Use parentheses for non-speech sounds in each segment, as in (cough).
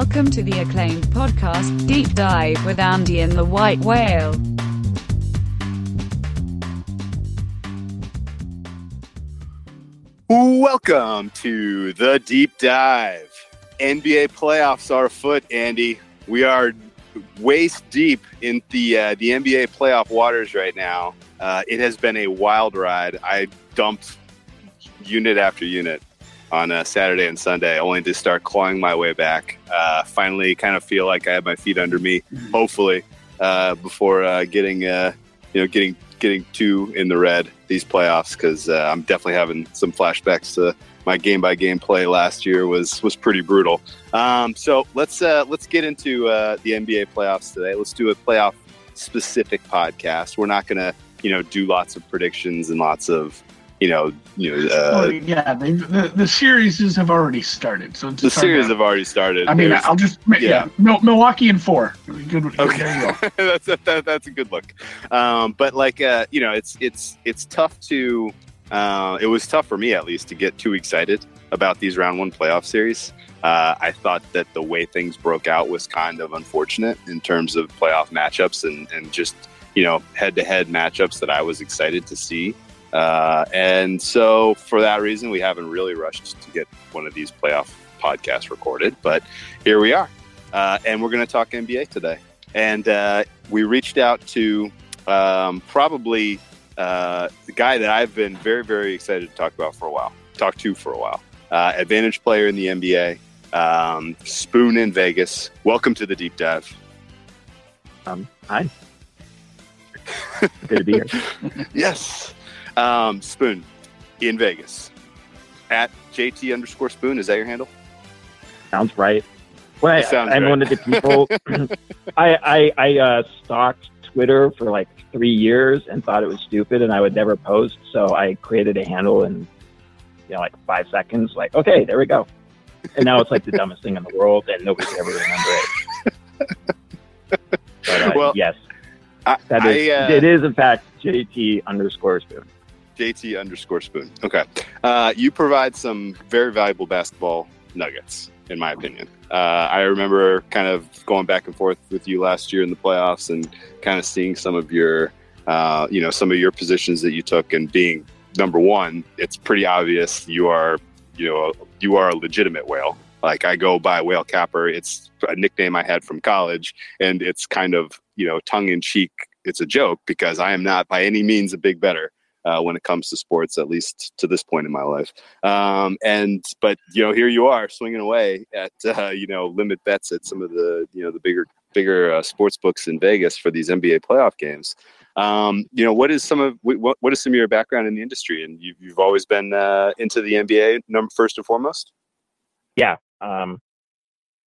Welcome to the acclaimed podcast, Deep Dive with Andy and the White Whale. Welcome to the deep dive. NBA playoffs are afoot, Andy. We are waist deep in the uh, the NBA playoff waters right now. Uh, it has been a wild ride. I dumped unit after unit on uh, Saturday and Sunday, only to start clawing my way back. Uh, finally, kind of feel like I have my feet under me. Hopefully, uh, before uh, getting uh, you know getting getting two in the red these playoffs, because uh, I'm definitely having some flashbacks to my game by game play last year was was pretty brutal. Um, so let's let's get into the NBA playoffs today. Let's do a playoff specific podcast. We're not going to you know do lots of predictions and lots of you know you know uh, yeah, they, the the series have already started. So the series have already started. I mean, There's- I'll just yeah, yeah. Mil- Milwaukee in four. Good, good, Okay, go. (laughs) that's a, that, that's a good look. Um, but like uh, you know, it's it's it's tough to. Uh, it was tough for me at least to get too excited about these round one playoff series. Uh, I thought that the way things broke out was kind of unfortunate in terms of playoff matchups and, and just you know head to head matchups that I was excited to see. Uh, and so for that reason, we haven't really rushed to get one of these playoff podcasts recorded. But here we are, uh, and we're going to talk NBA today and uh, we reached out to um, probably uh, the guy that I've been very, very excited to talk about for a while, talk to for a while. Uh, advantage player in the NBA, um, Spoon in Vegas. Welcome to the deep dive. Um, hi. Good to be here. (laughs) Yes, um, Spoon in Vegas at JT underscore Spoon. Is that your handle? Sounds right. Well, I, Sounds I'm right. one of the people. (laughs) I I, I uh, stalked Twitter for like three years and thought it was stupid, and I would never post. So I created a handle in you know like five seconds. Like, okay, there we go. And now it's like the dumbest thing in the world, and nobody ever remember it. But uh, Well, yes, I, that is I, uh, it is in fact JT underscore spoon. JT underscore spoon. Okay. Uh, you provide some very valuable basketball nuggets, in my opinion. Uh, I remember kind of going back and forth with you last year in the playoffs and kind of seeing some of your, uh, you know, some of your positions that you took and being number one, it's pretty obvious you are, you know, you are a legitimate whale. Like I go by Whale Capper. It's a nickname I had from college, and it's kind of, you know, tongue in cheek. It's a joke because I am not by any means a big better uh, when it comes to sports, at least to this point in my life. Um, and but you know, here you are swinging away at uh, you know limit bets at some of the you know the bigger bigger uh, sports books in Vegas for these NBA playoff games. Um, you know, what is some of what what is some of your background in the industry? And you've you've always been uh, into the NBA number first and foremost. Yeah. Um,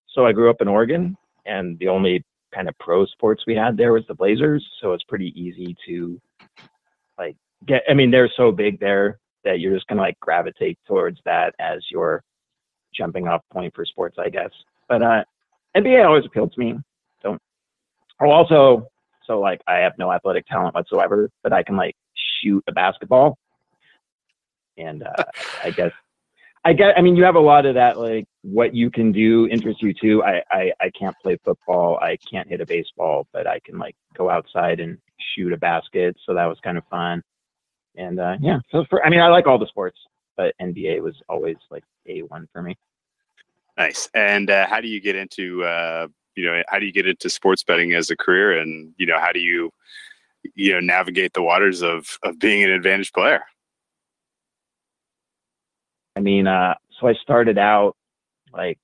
so I grew up in Oregon, and the only kind of pro sports we had there was the Blazers. So it's pretty easy to like get. I mean, they're so big there that you're just gonna like gravitate towards that as your jumping off point for sports, I guess. But uh, NBA always appealed to me. So, oh, also, so like I have no athletic talent whatsoever, but I can like shoot a basketball, and uh, I guess I get. I mean, you have a lot of that. Like what you can do interests you too. I, I I can't play football. I can't hit a baseball, but I can like go outside and shoot a basket. So that was kind of fun. And uh, yeah, so for I mean, I like all the sports, but NBA was always like a one for me. Nice. And uh, how do you get into uh, you know how do you get into sports betting as a career? And you know how do you you know navigate the waters of of being an advantage player? I mean, uh, so I started out like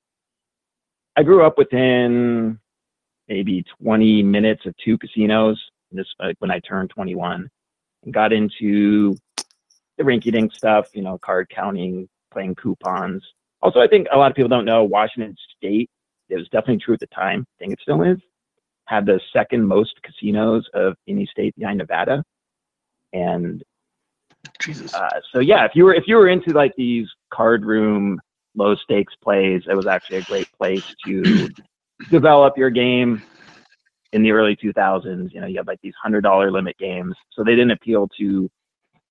I grew up within maybe 20 minutes of two casinos. This like when I turned 21 and got into the rinky-dink stuff, you know, card counting, playing coupons. Also, I think a lot of people don't know Washington State. It was definitely true at the time. I think it still is. Had the second most casinos of any state behind Nevada, and Jesus. uh, so yeah, if you were if you were into like these card room low stakes plays, it was actually a great place to (clears throat) develop your game. In the early 2000s, you know, you had like these hundred dollar limit games, so they didn't appeal to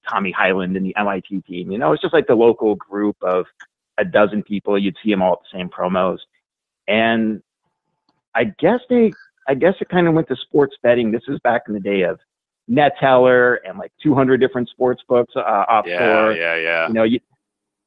Tommy Hyland and the MIT team. You know, it's just like the local group of a dozen people. You'd see them all at the same promos, and I guess they, I guess it kind of went to sports betting. This is back in the day of Neteller and like 200 different sports books uh, offshore. Yeah, yeah, yeah. You know, you,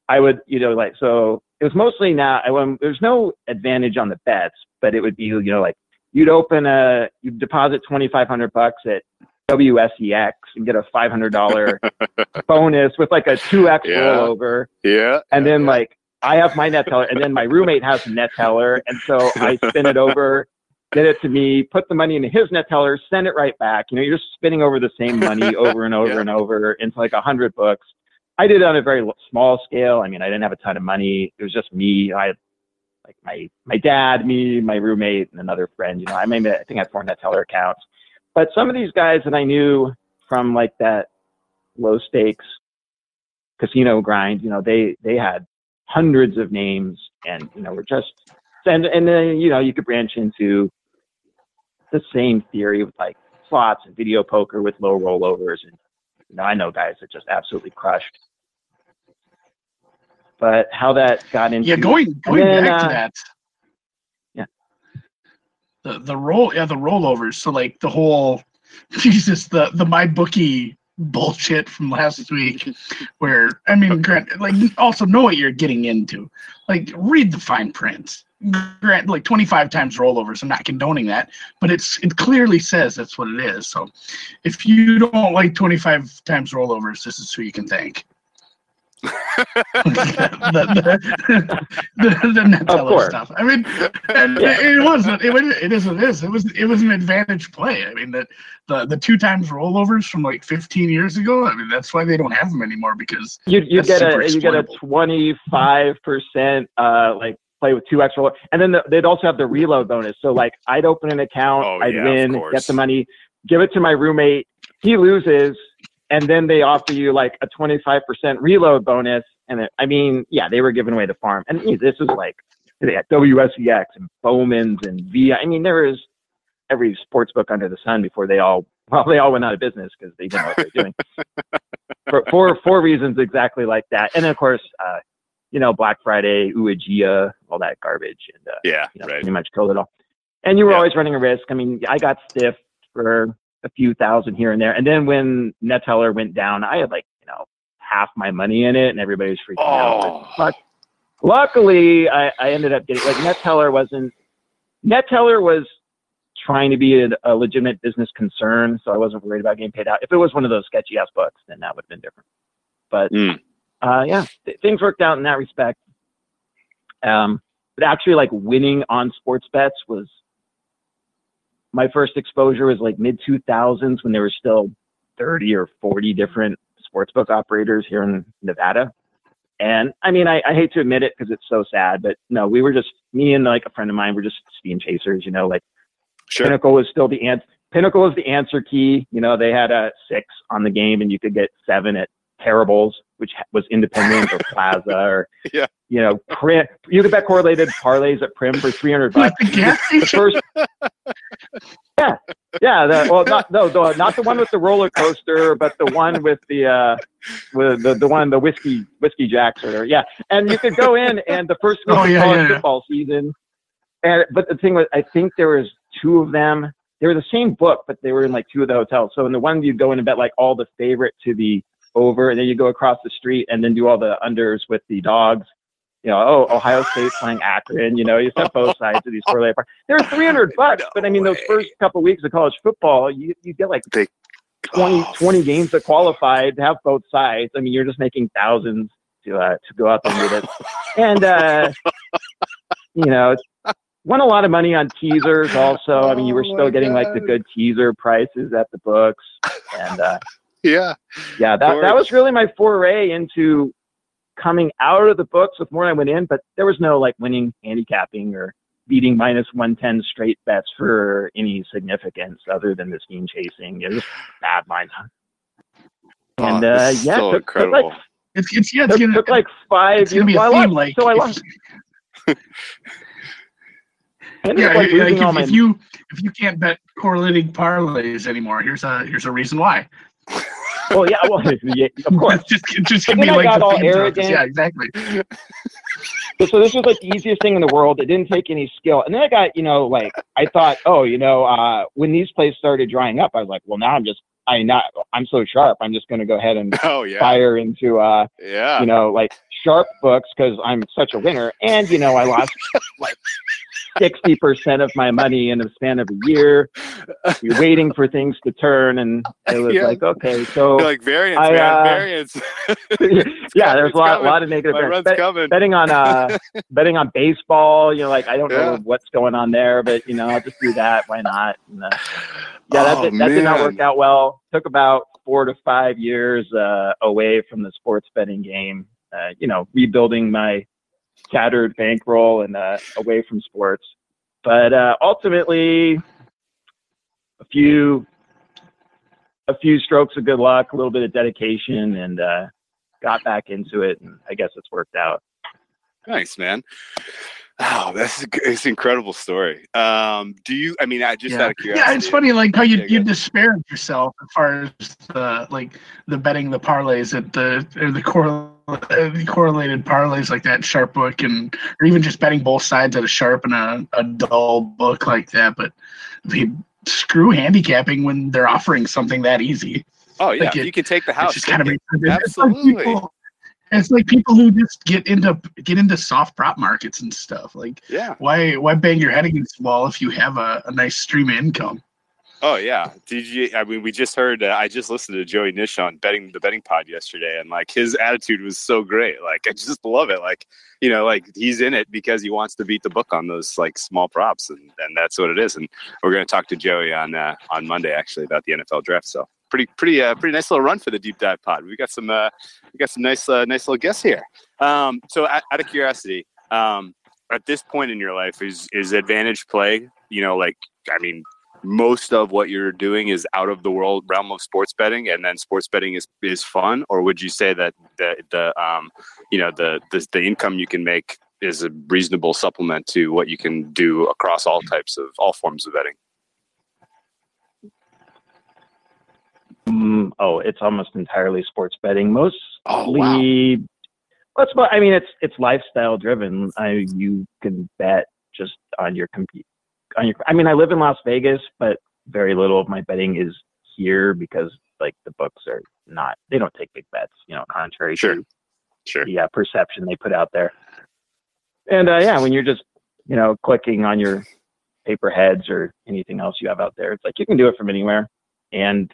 I would, you know, like so. It was mostly now. I went, there's no advantage on the bets, but it would be, you know, like you'd open a, you'd deposit 2,500 bucks at WSEX and get a $500 (laughs) bonus with like a 2x Yeah. rollover. Yeah. And then yeah. like I have my Neteller, and then my roommate has a Neteller, and so I spin it over, get it to me, put the money into his Neteller, send it right back. You know, you're just spinning over the same money (laughs) over and over Yeah. and over into like a hundred books. I did it on a very small scale. I mean, I didn't have a ton of money. It was just me. I had like my my dad, me, my roommate, and another friend. You know, I mean, I think I four Neteller account. But some of these guys that I knew from like that low stakes casino grind, you know, they they had hundreds of names and you know, we're just and and then you know, you could branch into the same theory with like slots and video poker with low rollovers and you know, I know guys that just absolutely crushed. But how that got into Yeah, going going then, back uh, to that. yeah. The the roll yeah the rollovers. So like the whole (laughs) Jesus the the MyBookie bullshit from last week, where I mean grant like also know what you're getting into. Like read the fine print. Grant like 25 times rollovers. I'm not condoning that, but it's it clearly says that's what it is. So if you don't like 25 times rollovers, this is who you can thank. The, the, the, the stuff. I mean, and Yeah. it wasn't. It, was- it is. It is. It was. It was an advantage play. I mean, that the the two times rollovers from like 15 years ago. I mean, that's why they don't have them anymore because you you get a you get a twenty five percent uh like play with two extra and then the, they'd also have the reload bonus. So like I'd open an account, Oh, I'd yeah, win, get the money, give it to my roommate, he loses, and then they offer you like a twenty five percent reload bonus. And it, I mean, yeah, they were giving away the farm, and geez, this was like they had WSEX and Bowman's and V. I mean, there was every sports book under the sun before they all (laughs) well they all went out of business because they didn't know what they were doing (laughs) for for four reasons exactly like that. And of course, uh, you know, Black Friday, UIGEA, all that garbage, and uh, Yeah, you know, right. pretty much killed it all. And you were Yeah. always running a risk. I mean, I got stiffed for a few thousand here and there, and then when Neteller went down, I had like you know half my money in it, and everybody was freaking out. Oh, But luckily, I, I ended up getting like Neteller wasn't Neteller was trying to be a, a legitimate business concern, so I wasn't worried about getting paid out. If it was one of those sketchy ass books, then that would have been different. But Mm. uh, yeah, th- things worked out in that respect. Um, but actually, like winning on sports bets was my first exposure was like mid 2000s when there were still 30 or 40 different sportsbook operators here in Nevada. And I mean, I, I hate to admit it because it's so sad, but no, we were just me and like a friend of mine were just steam chasers. You know, like sure. Pinnacle was still the answer. Pinnacle was the answer key. You know, they had a six on the game, and you could get seven at Terribles, which was independent or (laughs) Plaza, or Yeah. you know, Primm. You could bet correlated parlays at Primm for three hundred bucks. like the The first, yeah, yeah. The, well, not no, the, not the one with the roller coaster, but the one with the uh, with the the one the whiskey whiskey jacks or yeah. And you could go in, and the first Oh, yeah, college yeah, yeah. football season. And but the thing was, I think there was two of them. They were the same book, but they were in like two of the hotels. So in the one you'd go in and bet like all the favorite to the over, and then you go across the street and then do all the unders with the dogs. You know, oh, Ohio State playing Akron. You know, you set both sides of these parlay. par- They're (laughs) three hundred bucks, but I mean, those first couple weeks of college football, you you get like They- 20, Oh, 20 games that qualified to have both sides. I mean, you're just making thousands to uh, to go out there with it, and uh, (laughs) you know, it's won a lot of money on teasers. Also, I mean, you were Oh still my getting like the good teaser prices at the books, and uh, (laughs) Yeah. yeah, that that was really my foray into coming out of the books with more than I went in. But there was no like winning handicapping or beating minus 110 straight bets for any significance other than the steam chasing. It was just bad minds. And Oh, uh, this is yeah, so took, took incredible. like It's, it's yeah, it's took, gonna, took like five. it's gonna be a well, I theme. lost- Like so I if- lost. (laughs) Yeah, like, like, if, if you if you can't bet correlating parlays anymore, here's a here's a reason why. (laughs) well, yeah, well, (laughs) yeah, of course. just (laughs) just give me I like got all arrogant. Yeah, exactly. so this was like the easiest thing in the world. It didn't take any skill. And then I got, you know, like I thought, oh, you know, uh, when these plays started drying up, I was like, well, now I'm just, I not, I'm so sharp. I'm just going to go ahead and Oh yeah, fire into, uh, yeah. you know, like sharp books because I'm such a winner. And you know, I lost like sixty percent of my money in the span of a year. (laughs) You're waiting for things to turn, and it was Yeah. like, okay, so You're like variance, I, man, uh, variance. (laughs) (laughs) yeah, there's a lot, lot of negative. My things. run's Bet- coming. betting on uh betting on baseball, you know, like I don't know what's going on there, but you know, I'll just do that. Why not? And, uh, yeah, that, Oh, did, that did not work out well. Took about four to five years uh, away from the sports betting game. Uh, you know, rebuilding my tattered bankroll and uh, away from sports. But uh, ultimately, a few a few strokes of good luck, a little bit of dedication, and uh, got back into it. And I guess it's worked out. Nice, man. Oh, that's it's an incredible story. Um, do you? I mean, I just yeah. out of curiosity. yeah, it's funny like how you Yeah, you go. despair of yourself as far as the like the betting the parlays at the or the correl the Uh, correlated parlays like that sharp book and or even just betting both sides at a sharp and a, a dull book like that. But they screw handicapping when they're offering something that easy. Oh yeah, like it- you can take the house. just kind of makes it's like Absolutely. people- It's like people who just get into get into soft prop markets and stuff. Like yeah. why why bang your head against the wall if you have a, a nice stream of income? Oh yeah. Did? I mean, we just heard. Uh, I just listened to Joey Knish on betting the betting pod yesterday, and like his attitude was so great. Like I just love it. Like you know, like he's in it because he wants to beat the book on those like small props, and and that's what it is. And we're gonna talk to Joey on uh, on Monday actually about the NFL draft. So pretty pretty uh, pretty nice little run for the deep dive pod. We got some uh, we got some nice uh, nice little guests here. Um, so out, out of curiosity, um, at this point in your life, is is advantage play? You know, like I mean, most of what you're doing is out of the world realm of sports betting, and then sports betting is is fun. Or would you say that the the um, you know the the, the income you can make is a reasonable supplement to what you can do across all types of all forms of betting? Mm, oh, it's almost entirely sports betting. Mostly, Oh, wow. let's. I mean, it's it's lifestyle driven. I you can bet just on your compute on your. I mean, I live in Las Vegas, but very little of my betting is here because like the books are not. They don't take big bets. You know, contrary Sure. to Sure. the uh, perception they put out there. And uh, yeah, when you're just you know clicking on your paper heads or anything else you have out there, it's like you can do it from anywhere. And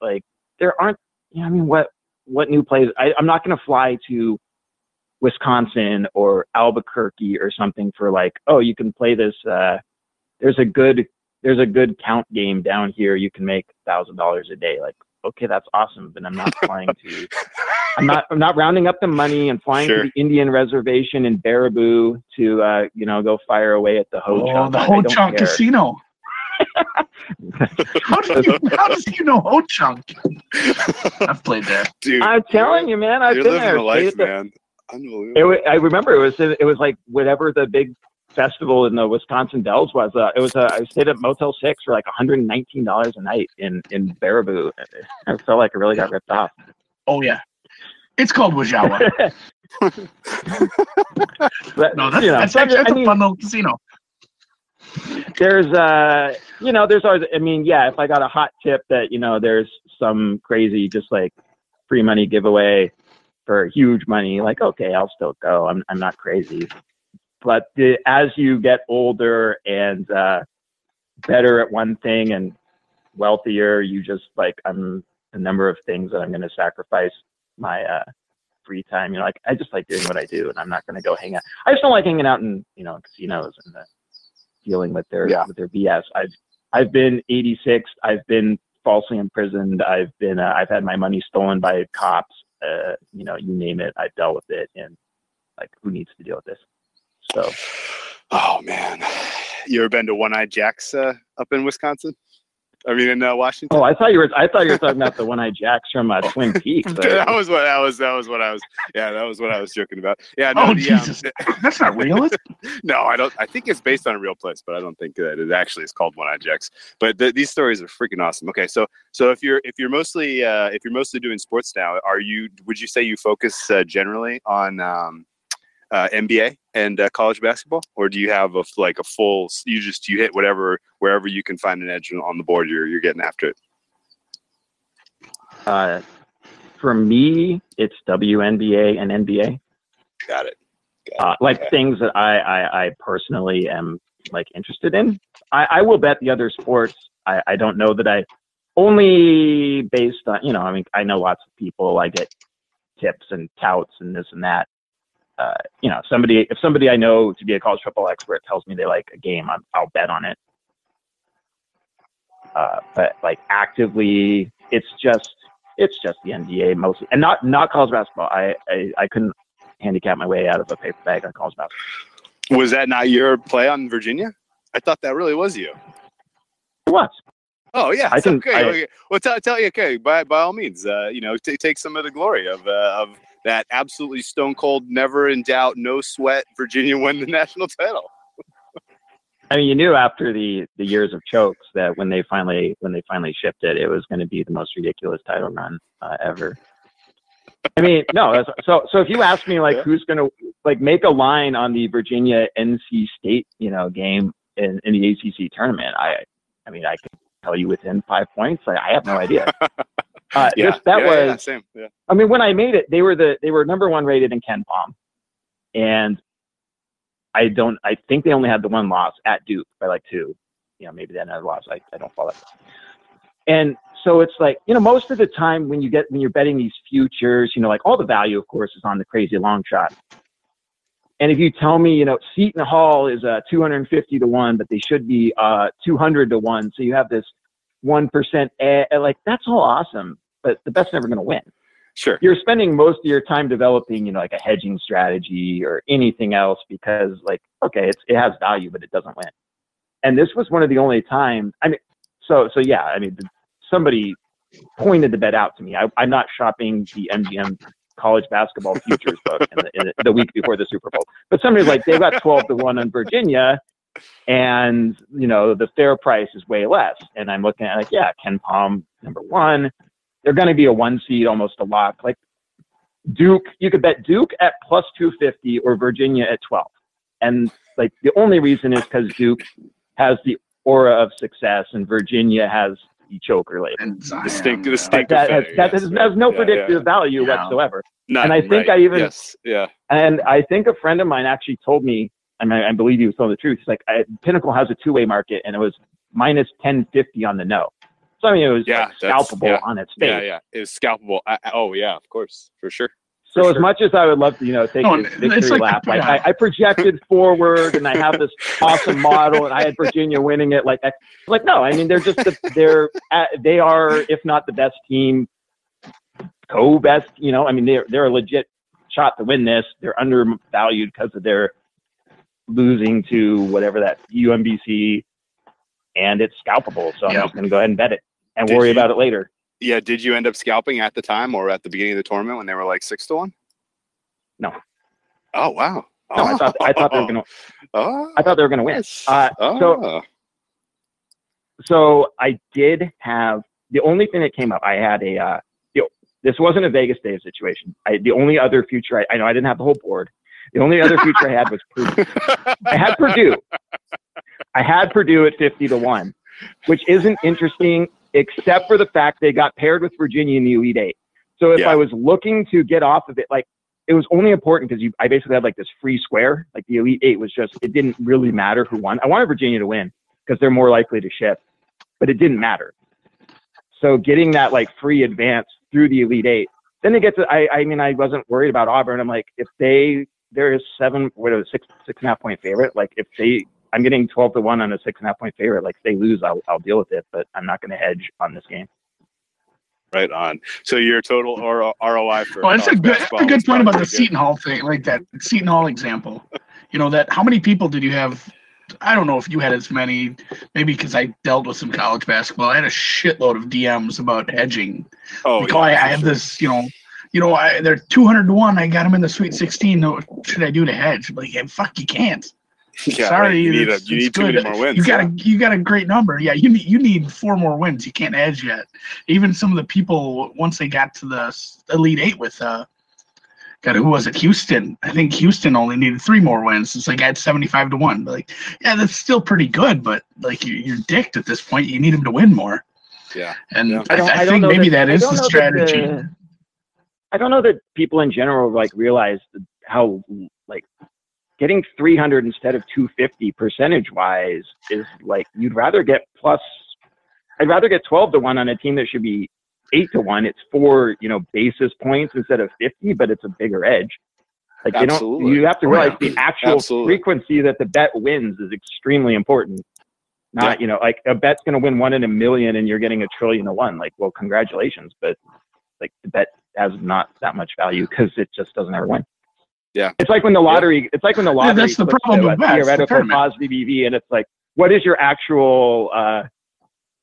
like there aren't. Yeah, I mean, what what new plays? I, I'm not going to fly to Wisconsin or Albuquerque or something for like, oh, you can play this. Uh, there's a good there's a good count game down here. You can make thousand dollars a day. Like, okay, that's awesome, but I'm not flying to. (laughs) I'm not. I'm not rounding up the money and flying Sure. to the Indian reservation in Baraboo to, uh, you know, go fire away at the Ho Oh, Chunk. the Ho Chunk. Casino. (laughs) How do you how does you know Ho Chunk? I've played there. Dude, I'm telling you, man. I've you're been living there. a life, the- man. Unbelievable. It, wa- I remember it was it was like whatever the big festival in the Wisconsin Dells was. Uh, it was uh, I stayed at Motel Six for like 119 dollars a night in in Baraboo. (laughs) I felt like I really got ripped off. Oh yeah. It's called Wo-Zha-Wa. (laughs) But, No, that's you know, that's so actually that's I a mean, fun little casino. there's uh you know there's always I mean yeah if I got a hot tip that you know there's some crazy just like free money giveaway for huge money like okay I'll still go I'm I'm not crazy but the, as you get older and uh better at one thing and wealthier you just like I'm a number of things that I'm going to sacrifice my uh free time you know like I just like doing what I do and I'm not going to go hang out I just don't like hanging out in you know casinos and uh, dealing with their Yeah. with their BS. I've I've been 86. I've been falsely imprisoned. I've been uh, I've had my money stolen by cops. Uh, you know, you name it. I've dealt with it, and like, who needs to deal with this? So Oh man, you ever been to One Eye Jack's uh, up in Wisconsin? I mean, in uh, Washington. Oh, I thought you were. I thought you were talking about the one-eyed Jacks from uh, (laughs) Twin Peaks. that was what that was. That was what I was. Yeah, that was what I was joking about. Yeah, no, oh the, um, Jesus, (laughs) that's not real. (laughs) no, I don't. I think it's based on a real place, but I don't think that it actually is called one-eyed Jacks. But th- these stories are freaking awesome. Okay, so so if you're if you're mostly uh, if you're mostly doing sports now, are you? Would you say you focus uh, generally on um, uh, NBA and uh, college basketball, or do you have a like a full? You just you hit whatever wherever you can find an edge on the board. You're you're getting after it. Uh, for me, it's WNBA and NBA. Got it. Uh, like Okay. things that I, I, I personally am like interested in. I, I will bet the other sports. I, I don't know that I only based on you know. I mean, I know lots of people. I get tips and touts and this and that. Uh, you know, somebody if somebody I know to be a college football expert tells me they like a game, I'm, I'll bet on it. Uh, but like actively, it's just it's just the NBA mostly, and not not college basketball. I I, I couldn't handicap my way out of a paper bag on college basketball. Was that not your play on Virginia? I thought that really was you. What? Oh yeah, I can- okay. I- okay. Well, tell, tell you okay. By by all means, uh, you know, t- take some of the glory of uh, of that absolutely stone cold, never in doubt, no sweat. Virginia won the (laughs) national title. I mean, you knew after the the years of chokes that when they finally when they finally shipped it, it was going to be the most ridiculous title run uh, ever. I mean, no. So so if you ask me like Yeah. who's going to like make a line on the Virginia NC State you know game in, in the ACC tournament, I I mean I could tell you within five points. I, I have no idea. (laughs) Uh, Yeah, this- that yeah, was yeah, same. Yeah. I mean, when I made it, they were the they were number one rated in KenPom, and I don't. I think they only had the one loss at Duke by like two. You know, maybe they had another loss. I, I don't follow it. And so it's like you know, most of the time when you get when you're betting these futures, you know, like all the value, of course, is on the crazy long shot. And if you tell me, you know, Seton Hall is uh, 250 to one, but they should be uh, 200 to one, so you have this one percent, like that's all awesome, but the best's never going to win Sure. you're spending most of your time developing, you know, like a hedging strategy or anything else because, like, okay, it's, it has value, but it doesn't win. And this was one of the only times. I mean, so so yeah. I mean, somebody pointed the bet out to me. I, I'm not shopping the MGM college basketball futures book in the, in the, the week before the Super Bowl, but somebody's like, they've got 12 to one on Virginia. And you know the fair price is way less, and I'm looking at like yeah, KenPom number one, they're going to be a one seed, almost a lock. Like Duke, you could bet Duke at plus 250 or Virginia at 12. And like the only reason is because Duke has the aura of success and Virginia has the choker label. And Zion, Distinct- yeah. distinct- Like that, has, Fair, that yes, has, has no yeah, predictive yeah. value No. whatsoever. None, And I think right. I even- yes, yeah. And I think a friend of mine actually told me, and I, I believe he was telling the truth. He's like, I, Pinnacle has a two way market, and it was minus 1050 on the no. So I mean, it was Yeah, like, that's- scalpable yeah. on its face. Yeah, yeah. It was scalpable. I, I- oh yeah, of course, for sure. So For as sure. much as I would love to, you know, take No, this victory like- lap, like yeah. I, I projected (laughs) forward and I have this awesome model and I had Virginia winning it. Like, I, like no, I mean they're just the, they're at, they are if not the best team, co-best. You know, I mean they're they're a legit shot to win this. They're undervalued because of their losing to whatever that UMBC, and it's scalpable. So I'm Yep. just going to go ahead and bet it and Did worry you- about it later. Yeah. Did you end up scalping at the time or at the beginning of the tournament when they were like six to one? No. Oh wow. No, I thought I thought they were going (laughs) to Oh. I thought they were going to win. Uh, oh. so- so I did have the only thing that came up. I had a uh, this wasn't a Vegas Dave situation. I, the only other future I, I know I didn't have the whole board. The only other future I had was Purdue. I had Purdue. I had Purdue at fifty to one, which isn't interesting except for the fact they got paired with Virginia in the Elite Eight. So if Yeah. I was looking to get off of it, like it was only important because I basically had like this free square. Like the Elite Eight was just it didn't really matter who won. I wanted Virginia to win because they're more likely to ship, but it didn't matter. So getting that like free advance through the Elite Eight, then they get to. I I mean I wasn't worried about Auburn. I'm like if they there is seven what is it, six six and a half point favorite. Like if they I'm getting twelve to one on a six and a half point favorite. Like if they lose, I'll I'll deal with it, but I'm not going to hedge on this game. right on. So your total or ROI for Well, that's a good, that's a good point about probably the Seton Hall thing, like that Seton Hall example. You know that how many people did you have I don't know if you had as many, maybe because I dealt with some college basketball. I had a shitload of DMs about hedging. Oh, like, yeah, oh, I, I for have sure. this, you know, you know, I, they're two hundred to one. I got them in the Sweet Sixteen. What should I do to hedge? I'm like, yeah, fuck, you can't. Yeah, Sorry, right. you need a, you need too many more wins. You got yeah. a you got a great number. Yeah, you need you need four more wins. You can't edge yet. Even some of the people once they got to the elite eight with uh, God, who was it? Houston. I think Houston only needed three more wins. It's like I had seventy five to one. But Like, yeah, that's still pretty good, but like you, you're dicked at this point. You need them to win more. Yeah. And Yeah. I, don't- I, think maybe that I the know that strategy. the- I don't know that people in general like realize how like getting 300 instead of 250 percentage wise is like you'd rather get plus. I'd rather get 12 to one on a team that should be eight to one. It's four you know basis points instead of 50, but it's a bigger edge. Like they don't. You have to Oh, realize the actual Absolutely. frequency that the bet wins is extremely important. Not Yeah. you know like a bet's going to win one in a million and you're getting a trillion to one. Like well, congratulations, but like the bet has not that much value because it just doesn't ever win. Yeah. It's like when the lottery. It's like when the lottery. that's the problem with bets, the theoretical tournament. positive EV, and it's like, what is your actual, uh,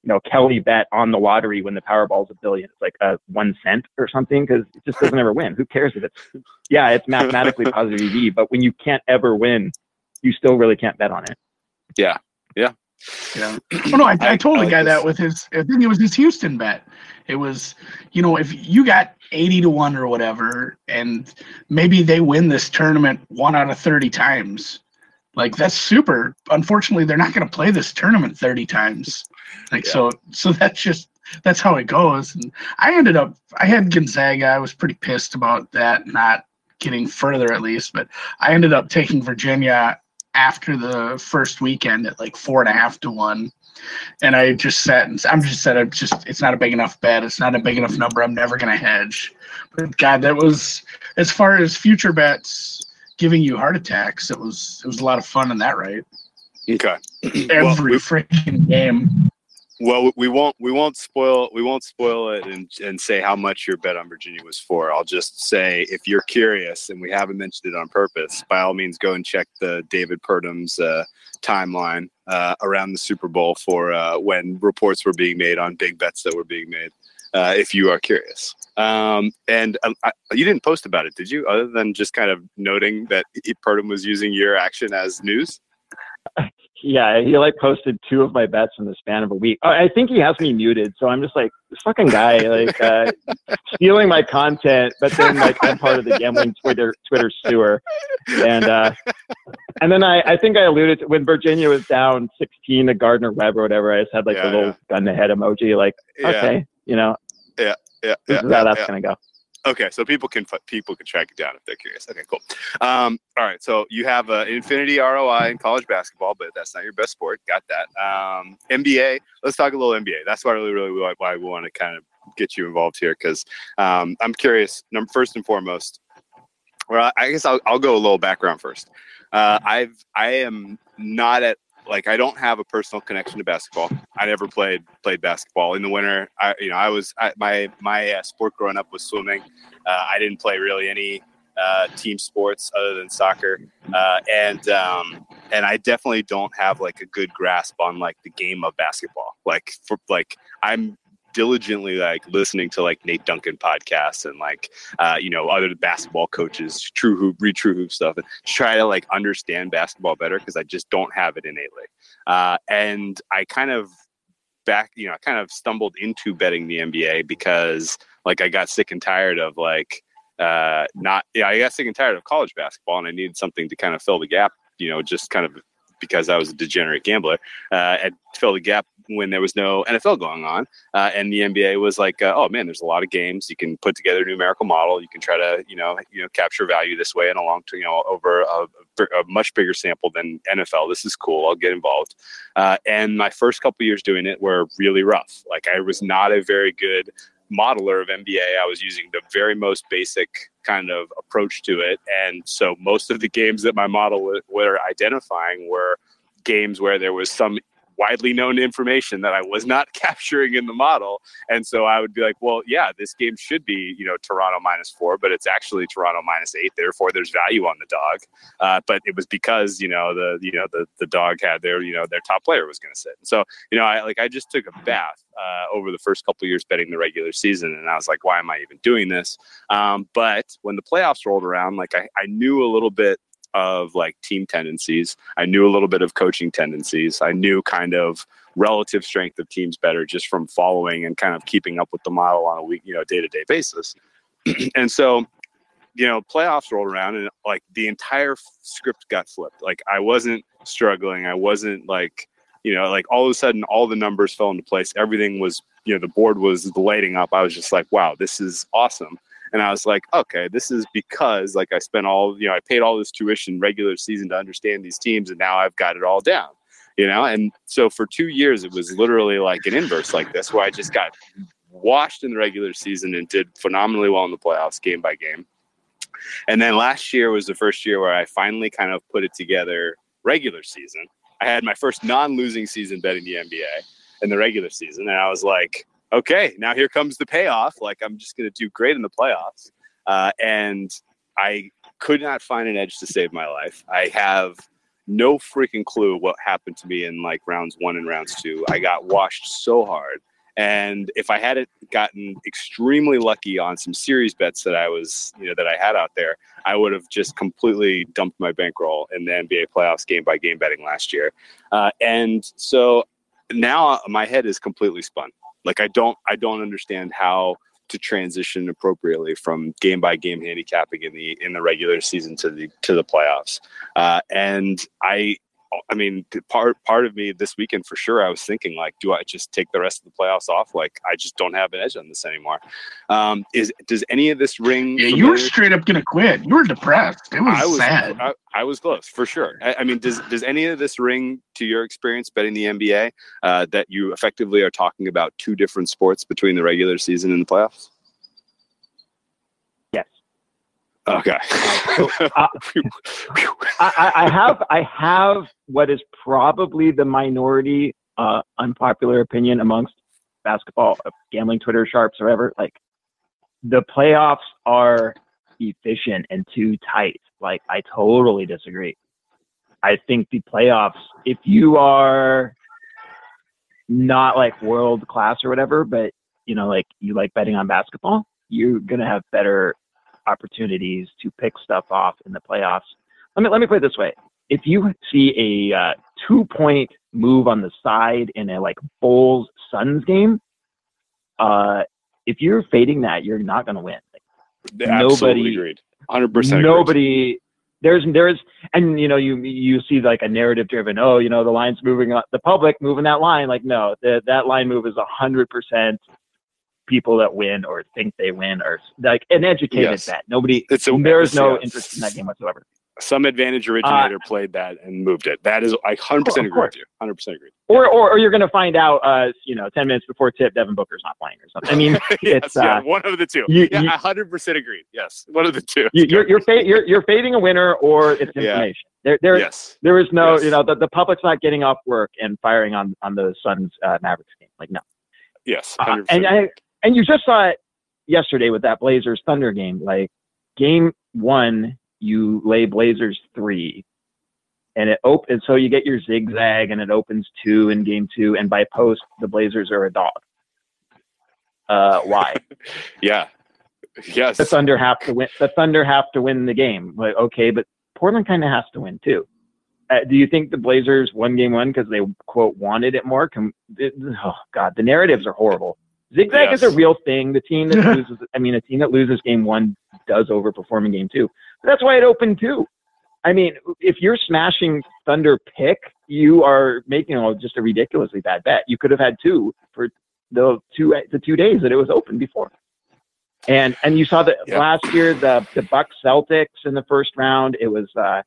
you know, Kelly bet on the lottery when the Powerball's a billion? It's like uh, one cent or something because it just doesn't ever win. Who cares if it's? Yeah, it's mathematically (laughs) positive EV, but when you can't ever win, you still really can't bet on it. Yeah. yeah, Oh no, I, I, I- told I the like guy this. that with his. I think it was his Houston bet. It was, you know, if you got eighty to one or whatever, and maybe they win this tournament one out of thirty times, like that's super. Unfortunately, they're not going to play this tournament thirty times. Like Yeah. so, so that's just that's how it goes. And I ended up, I had Gonzaga. I was pretty pissed about that not getting further at least, but I ended up taking Virginia after the first weekend at like four and a half to one. And I just said, I'm just said, I'm just, it's not a big enough bet. It's not a big enough number. I'm never going to hedge. But God, that was, as far as future bets giving you heart attacks, it was, it was a lot of fun in that, right? Okay. Every we- freaking game. Well, we won't we won't spoil we won't spoil it and and say how much your bet on Virginia was for. I'll just say if you're curious and we haven't mentioned it on purpose, by all means go and check the David Purdum's uh, timeline uh, around the Super Bowl for uh, when reports were being made on big bets that were being made. Uh, if you are curious, um, and um, I, you didn't post about it, did you? Other than just kind of noting that Purdum was using your action as news. (laughs) Yeah, he like posted two of my bets in the span of a week. I think he has me muted, so I'm just like this fucking guy, like uh, (laughs) stealing my content, but then like I'm part of the gambling Twitter Twitter sewer, and uh, and then I I think I alluded to when Virginia was down 16 to Gardner Webb or whatever. I just had like Yeah, the little yeah. gun to head emoji, like Yeah, okay, you know, yeah, this yeah, is how yeah, that's yeah. gonna go. Okay, so people can people can track it down if they're curious. Okay, cool. Um, all right, so you have an infinity ROI in college basketball, but that's not your best sport. Got that. Um, NBA. Let's talk a little NBA. That's why really, really why- we want to kind of get you involved here because um, I'm curious. First and foremost, well, I guess I'll, I'll go a little background first. Uh, I've I am not at like I don't have a personal connection to basketball. I never played played basketball in the winter. I you know I was I, my my uh, sport growing up was swimming. Uh, I didn't play really any uh, team sports other than soccer, uh, and um, and I definitely don't have like a good grasp on like the game of basketball. Like for like I'm diligently like listening to like Nate Duncan podcasts and like uh, you know other basketball coaches, TrueHoop, read TrueHoop stuff, and try to like understand basketball better because I just don't have it innately. Uh, and I kind of back, you know, I kind of stumbled into betting the NBA because like I got sick and tired of like uh, not, yeah, I got sick and tired of college basketball, and I needed something to kind of fill the gap. You know, just kind of because I was a degenerate gambler, uh, and fill the gap when there was no NFL going on, uh, and the NBA was like, uh, oh man, there's a lot of games. You can put together a numerical model. You can try to, you know, you know, capture value this way and along to, you know, over a, a much bigger sample than NFL. This is cool. I'll get involved. Uh, and my first couple years doing it were really rough. Like I was not a very good modeler of NBA. I was using the very most basic kind of approach to it, and so most of the games that my model were identifying were games where there was some widely known information that I was not (laughs) capturing in the model. And so I would be like, well, yeah, this game should be, you know, Toronto minus four, but it's actually Toronto minus eight. Therefore, there's value on the dog. Uh, but it was because, you know, the, you know, the, the dog had their, you know, their top player was going to sit. And So, you know, I like, I just took a bath uh, over the first couple years betting the regular season. And I was like, why am I even doing this? Um, but when the playoffs rolled around, like I, I knew a little bit of like team tendencies. I knew a little bit of coaching tendencies. I knew kind of relative strength of teams better just from following and kind of keeping up with the model on a week, you know, day to day basis. (clears throat) and so, you know, playoffs rolled around and like the entire script got flipped. Like I wasn't struggling. I wasn't like, you know, like all of a sudden all the numbers fell into place. Everything was, you know, the board was lighting up. I was just like, wow, this is awesome. And I was like, okay, this is because like I spent all, you know, I paid all this tuition regular season to understand these teams, and now I've got it all down, you know. And so for two years, it was literally like an inverse like this, where I just got washed in the regular season and did phenomenally well in the playoffs, game by game. And then last year was the first year where I finally kind of put it together regular season. I had my first non-losing season betting the NBA in the regular season, and I was like, okay, now here comes the payoff. Like I'm just going to do great in the playoffs. Uh, and I could not find an edge to save my life. I have no freaking clue what happened to me in like rounds one and rounds two. I got washed so hard. And if I hadn't gotten extremely lucky on some series bets that I was, you know, that I had out there, I would have just completely dumped my bankroll in the NBA playoffs game by game betting last year. Uh, and so now my head is completely spun. Like I don't I don't understand how to transition appropriately from game by game handicapping in the in the regular season to the to the playoffs. Uh, and I I mean, part part of me this weekend for sure, I was thinking like, do I just take the rest of the playoffs off? Like, I just don't have an edge on this anymore. Um, is does any of this ring? Yeah, you were straight up gonna quit. You were depressed. It was, I was sad. I, I was close for sure. I, I, mean, does does any of this ring to your experience betting the NBA uh, that you effectively are talking about two different sports between the regular season and the playoffs? Okay. uh, (laughs) I, I, have I have what is probably the minority uh, unpopular opinion amongst basketball uh, gambling Twitter sharps or whatever. Like the playoffs are efficient and too tight. Like I totally disagree. I think the playoffs, if you are not like world class or whatever, but you know, like you like betting on basketball, you're gonna have better opportunities to pick stuff off in the playoffs. Let me let me put it this way: if you see a uh, two point move on the side in a like Bulls Suns game, uh, if you're fading that, you're not going to win. Like, nobody, agreed. Hundred percent. Nobody. Agreed. There's there's and you know you you see like a narrative driven oh you know the line's moving the public moving that line like no the, that line move is a hundred percent people that win or think they win or like an educated yes. bet. Nobody, it's a, there is no interest in that game whatsoever. Some advantage originator uh, played that and moved it. That is, I 100% agree with you. 100% agree. Or, or, or you're going to find out, uh, you know, 10 minutes before tip, Devin Booker's not playing or something. I mean, (laughs) yes, it's yeah, uh, one of the two. You, yeah, you, 100% agreed. Yes, one of the two. You, you're, you're, fa- you're, you're fading a winner or it's information. Yeah. There, there, yes. there is no, yes. you know, the, the public's not getting off work and firing on, on the Suns uh, Mavericks game. Like, no. Yes. Uh, and I, and you just saw it yesterday with that Blazers Thunder game. Like game one, you lay Blazers three, and it opens. So you get your zigzag, and it opens two in game two, and by post, the Blazers are a dog. Uh, why? (laughs) yeah. Yes. The Thunder have to win. The Thunder have to win the game. Like, okay, but Portland kind of has to win too. Uh, do you think the Blazers won game one because they quote wanted it more? Can, it, oh God, the narratives are horrible. Zigzag yes. is a real thing. The team that (laughs) loses, I mean, a team that loses game one does overperform in game two. But that's why it opened two. I mean, if you're smashing Thunder pick, you are making oh, just a ridiculously bad bet. You could have had two for the two the two days that it was open before. And and you saw that yeah. last year the the Bucks Celtics in the first round. It was uh,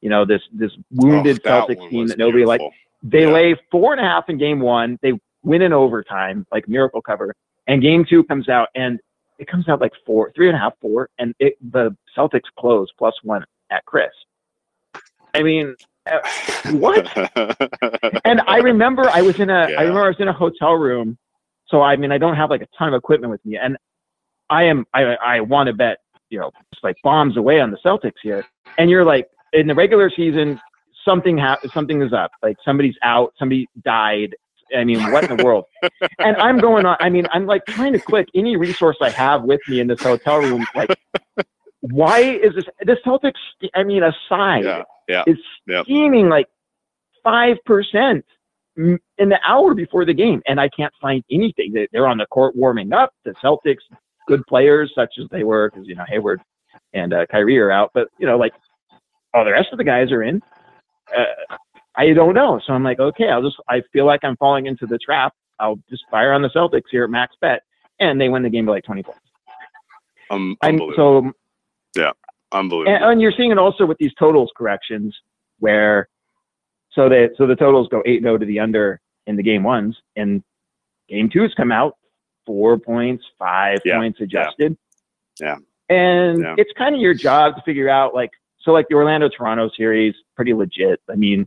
you know this this wounded oh, Celtics team that nobody liked. They yeah. lay four and a half in game one. They win in overtime, like miracle cover. And game two comes out and it comes out like four, three and a half, four, and it, the Celtics close plus one at CRIS. I mean, uh, what? (laughs) and I remember I was in a Yeah. I remember I was in a hotel room. So I mean I don't have like a ton of equipment with me and I am I I want to bet, you know, just like bombs away on the Celtics here. And you're like in the regular season something ha- something is up. Like somebody's out, somebody died. I mean, what in the world? and I'm going on I mean, I'm like trying to click any resource I have with me in this hotel room like why is this this Celtics I mean aside yeah, yeah. is steaming like five percent in the hour before the game, and I can't find anything. They- They're on the court warming up. The Celtics, good players such as they were, because you know Hayward and uh, Kyrie are out, but you know like all the rest of the guys are in. Uh, I don't know, so I'm like, okay, I'll just. I feel like I'm falling into the trap. I'll just fire on the Celtics here at max bet, and they win the game by like 20 points. Um, I'm unbelievable. so unbelievable. and, and you're seeing it also with these totals corrections where so that so the totals go 8-0 to the under in the game ones and game twos come out four points five Yeah, points adjusted Yeah. and Yeah. it's kind of your job to figure out like so like the orlando toronto series pretty legit i mean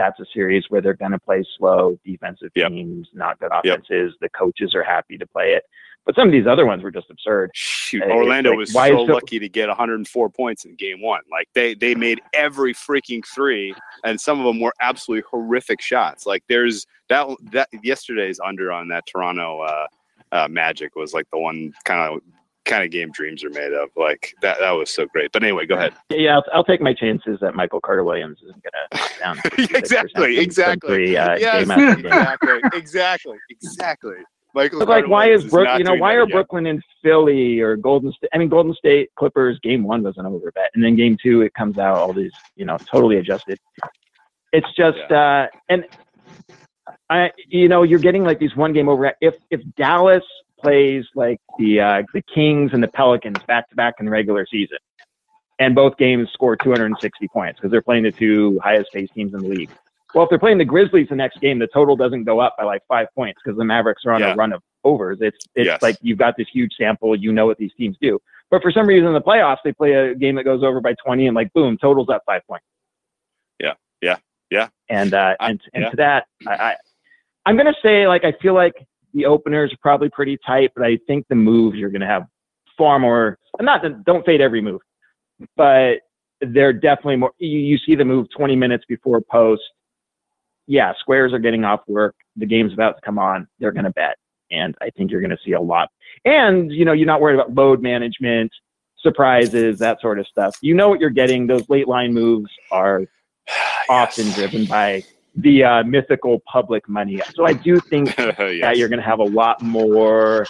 that's a series where they're going to play slow defensive Yep. teams not good Yep. offenses the coaches are happy to play it but some of these other ones were just absurd Shoot, It's Orlando like, was why so lucky to get 104 points in game one. Like they they made every freaking three, and some of them were absolutely horrific shots. Like there's that that yesterday's under on that Toronto uh, uh, Magic was like the one kind of kind of game dreams are made of. Like that that was so great. But anyway, go ahead. Yeah, I'll, I'll take my chances that Michael Carter Williams isn't going to down. (laughs) exactly, exactly. Three, uh, Yes, game after game. exactly, exactly, exactly. Michael, But like, Carter why Williams is Brook? not You know, why are. Brooklyn and Philly or Golden State? I mean, Golden State Clippers game one was an over bet, and then game two it comes out all these, you know, totally adjusted. It's just, uh, and I, you know, you're getting like these one game over. If if Dallas plays like the uh, the Kings and the Pelicans back to back in the regular season, and both games score 260 points because they're playing the two highest paced teams in the league. Well, if they're playing the Grizzlies the next game, the total doesn't go up by like five points because the Mavericks are on Yeah. a run of overs. It's it's Yes. like you've got this huge sample, you know what these teams do. But for some reason in the playoffs, they play a game that goes over by 20 and like boom, totals up five points. Yeah. Yeah. Yeah. And uh, I- and and yeah. to that, I, I I'm gonna say like I feel like the openers are probably pretty tight, but I think the moves you're gonna have far more. Not that don't fade every move, but they're definitely more. You, you see the move 20 minutes before post. Yeah, squares are getting off work. The game's about to come on. They're going to bet, and I think you're going to see a lot. And you know, you're not worried about load management, surprises, that sort of stuff. You know what you're getting. Those late line moves are (sighs) often Yes. driven by the uh, mythical public money. So I do think (laughs) Yes. that you're going to have a lot more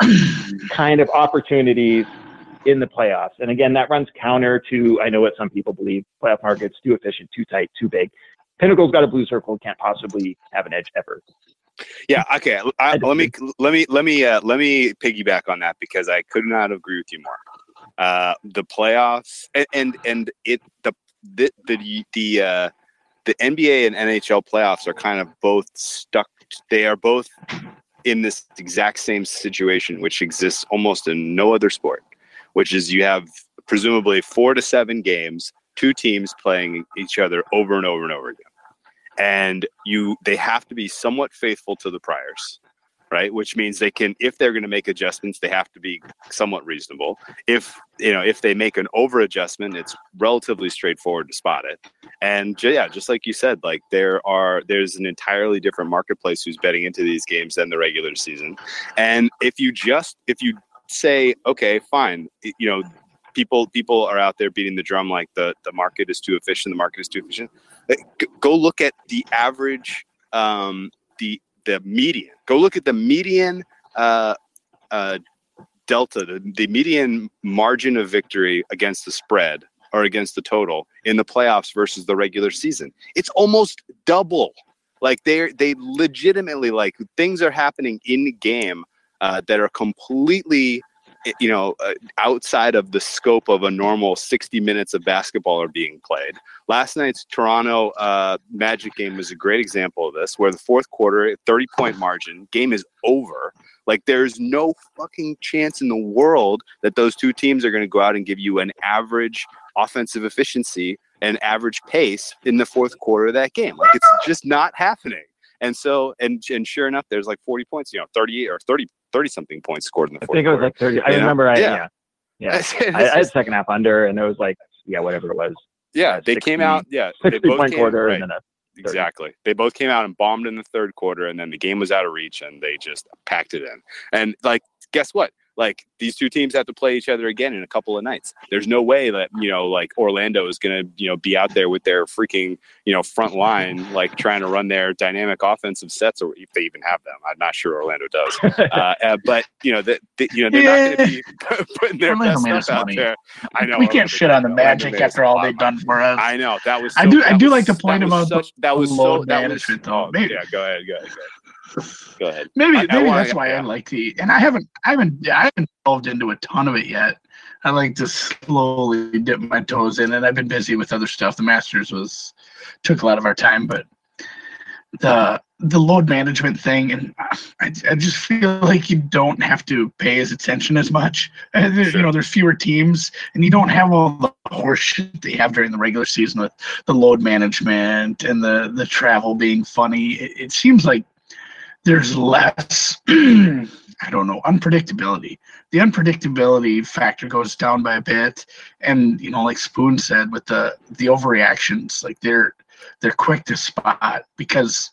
(clears throat) kind of opportunities in the playoffs. And again, that runs counter to I know what some people believe: playoff markets too efficient, too tight, too big. Pinnacle's got a blue circle, can't possibly have an edge ever. Yeah. Okay. I, let me let me let me uh, let me piggyback on that because I could not agree with you more. Uh, the playoffs and and, and it the the the the, uh, the NBA and NHL playoffs are kind of both stuck. They are both in this exact same situation, which exists almost in no other sport, which is you have presumably four to seven games, two teams playing each other over and over and over again and you they have to be somewhat faithful to the priors right? Which means they can if they're going to make adjustments they have to be somewhat reasonable. If you know if they make an over adjustment it's relatively straightforward to spot it. And yeah just like you said like there are there's an entirely different marketplace who's betting into these games than the regular season. And if you just if you say okay fine you know people people are out there beating the drum like the the market is too efficient the market is too efficient Like, g- go look at the average um the the median. Go look at the median uh uh delta the, the median margin of victory against the spread or against the total in the playoffs versus the regular season. It's almost double. Like they they legitimately like things are happening in game uh, that are completely you know uh, outside of the scope of a normal 60 minutes of basketball are being played last night's toronto uh, magic game was a great example of this where the fourth quarter 30 point margin game is over like there's no fucking chance in the world that those two teams are going to go out and give you an average offensive efficiency an average pace in the fourth quarter of that game. Like it's just not happening. And so, and and sure enough, there's like 40 points, you know, 38 or 30, 30 something points scored in the I fourth think it was quarter. like 30. I You know? remember. I, Yeah. yeah. Yeah. (laughs) I, I had second half under, and it was like, yeah, whatever it was. yeah, uh, they came out. Yeah, they 60 both point came, quarter, right. and then a Exactly. They both came out and bombed in the third quarter, and then the game was out of reach, and they just packed it in. And like, guess what? Like these two teams have to play each other again in a couple of nights. There's no way that you know, like Orlando is gonna you know be out there with their freaking you know front line, like trying to run their dynamic offensive sets, or if they even have them. I'm not sure Orlando does. (laughs) uh, uh, but you know that you know they're not going to be (laughs) (laughs) putting their Orlando best stuff out money. there. I know we Orlando can't shit on the. Magic after all they've done for us. I know that was. I do- I do was- like the point about the- such, that was so that management, was, though. oh, Maybe- yeah, go ahead, go ahead, go ahead. Go ahead. Maybe I- I maybe wanna- that's why I like to eat, and I haven't I haven't I haven't delved into a ton of it yet. I like to slowly dip my toes in, and I've been busy with other stuff. The Masters was took a lot of our time, but the the load management thing, and I, I just feel like you don't have to pay as attention as much. And there- Sure. You know, there's fewer teams, and you don't have all the horseshit they have during the regular season with the load management and the the travel being funny. It, it seems like there's less (clears throat) I don't know unpredictability. The unpredictability factor goes down by a bit, and you know, like Spoon said, with the the overreactions, like they're they're quick to spot because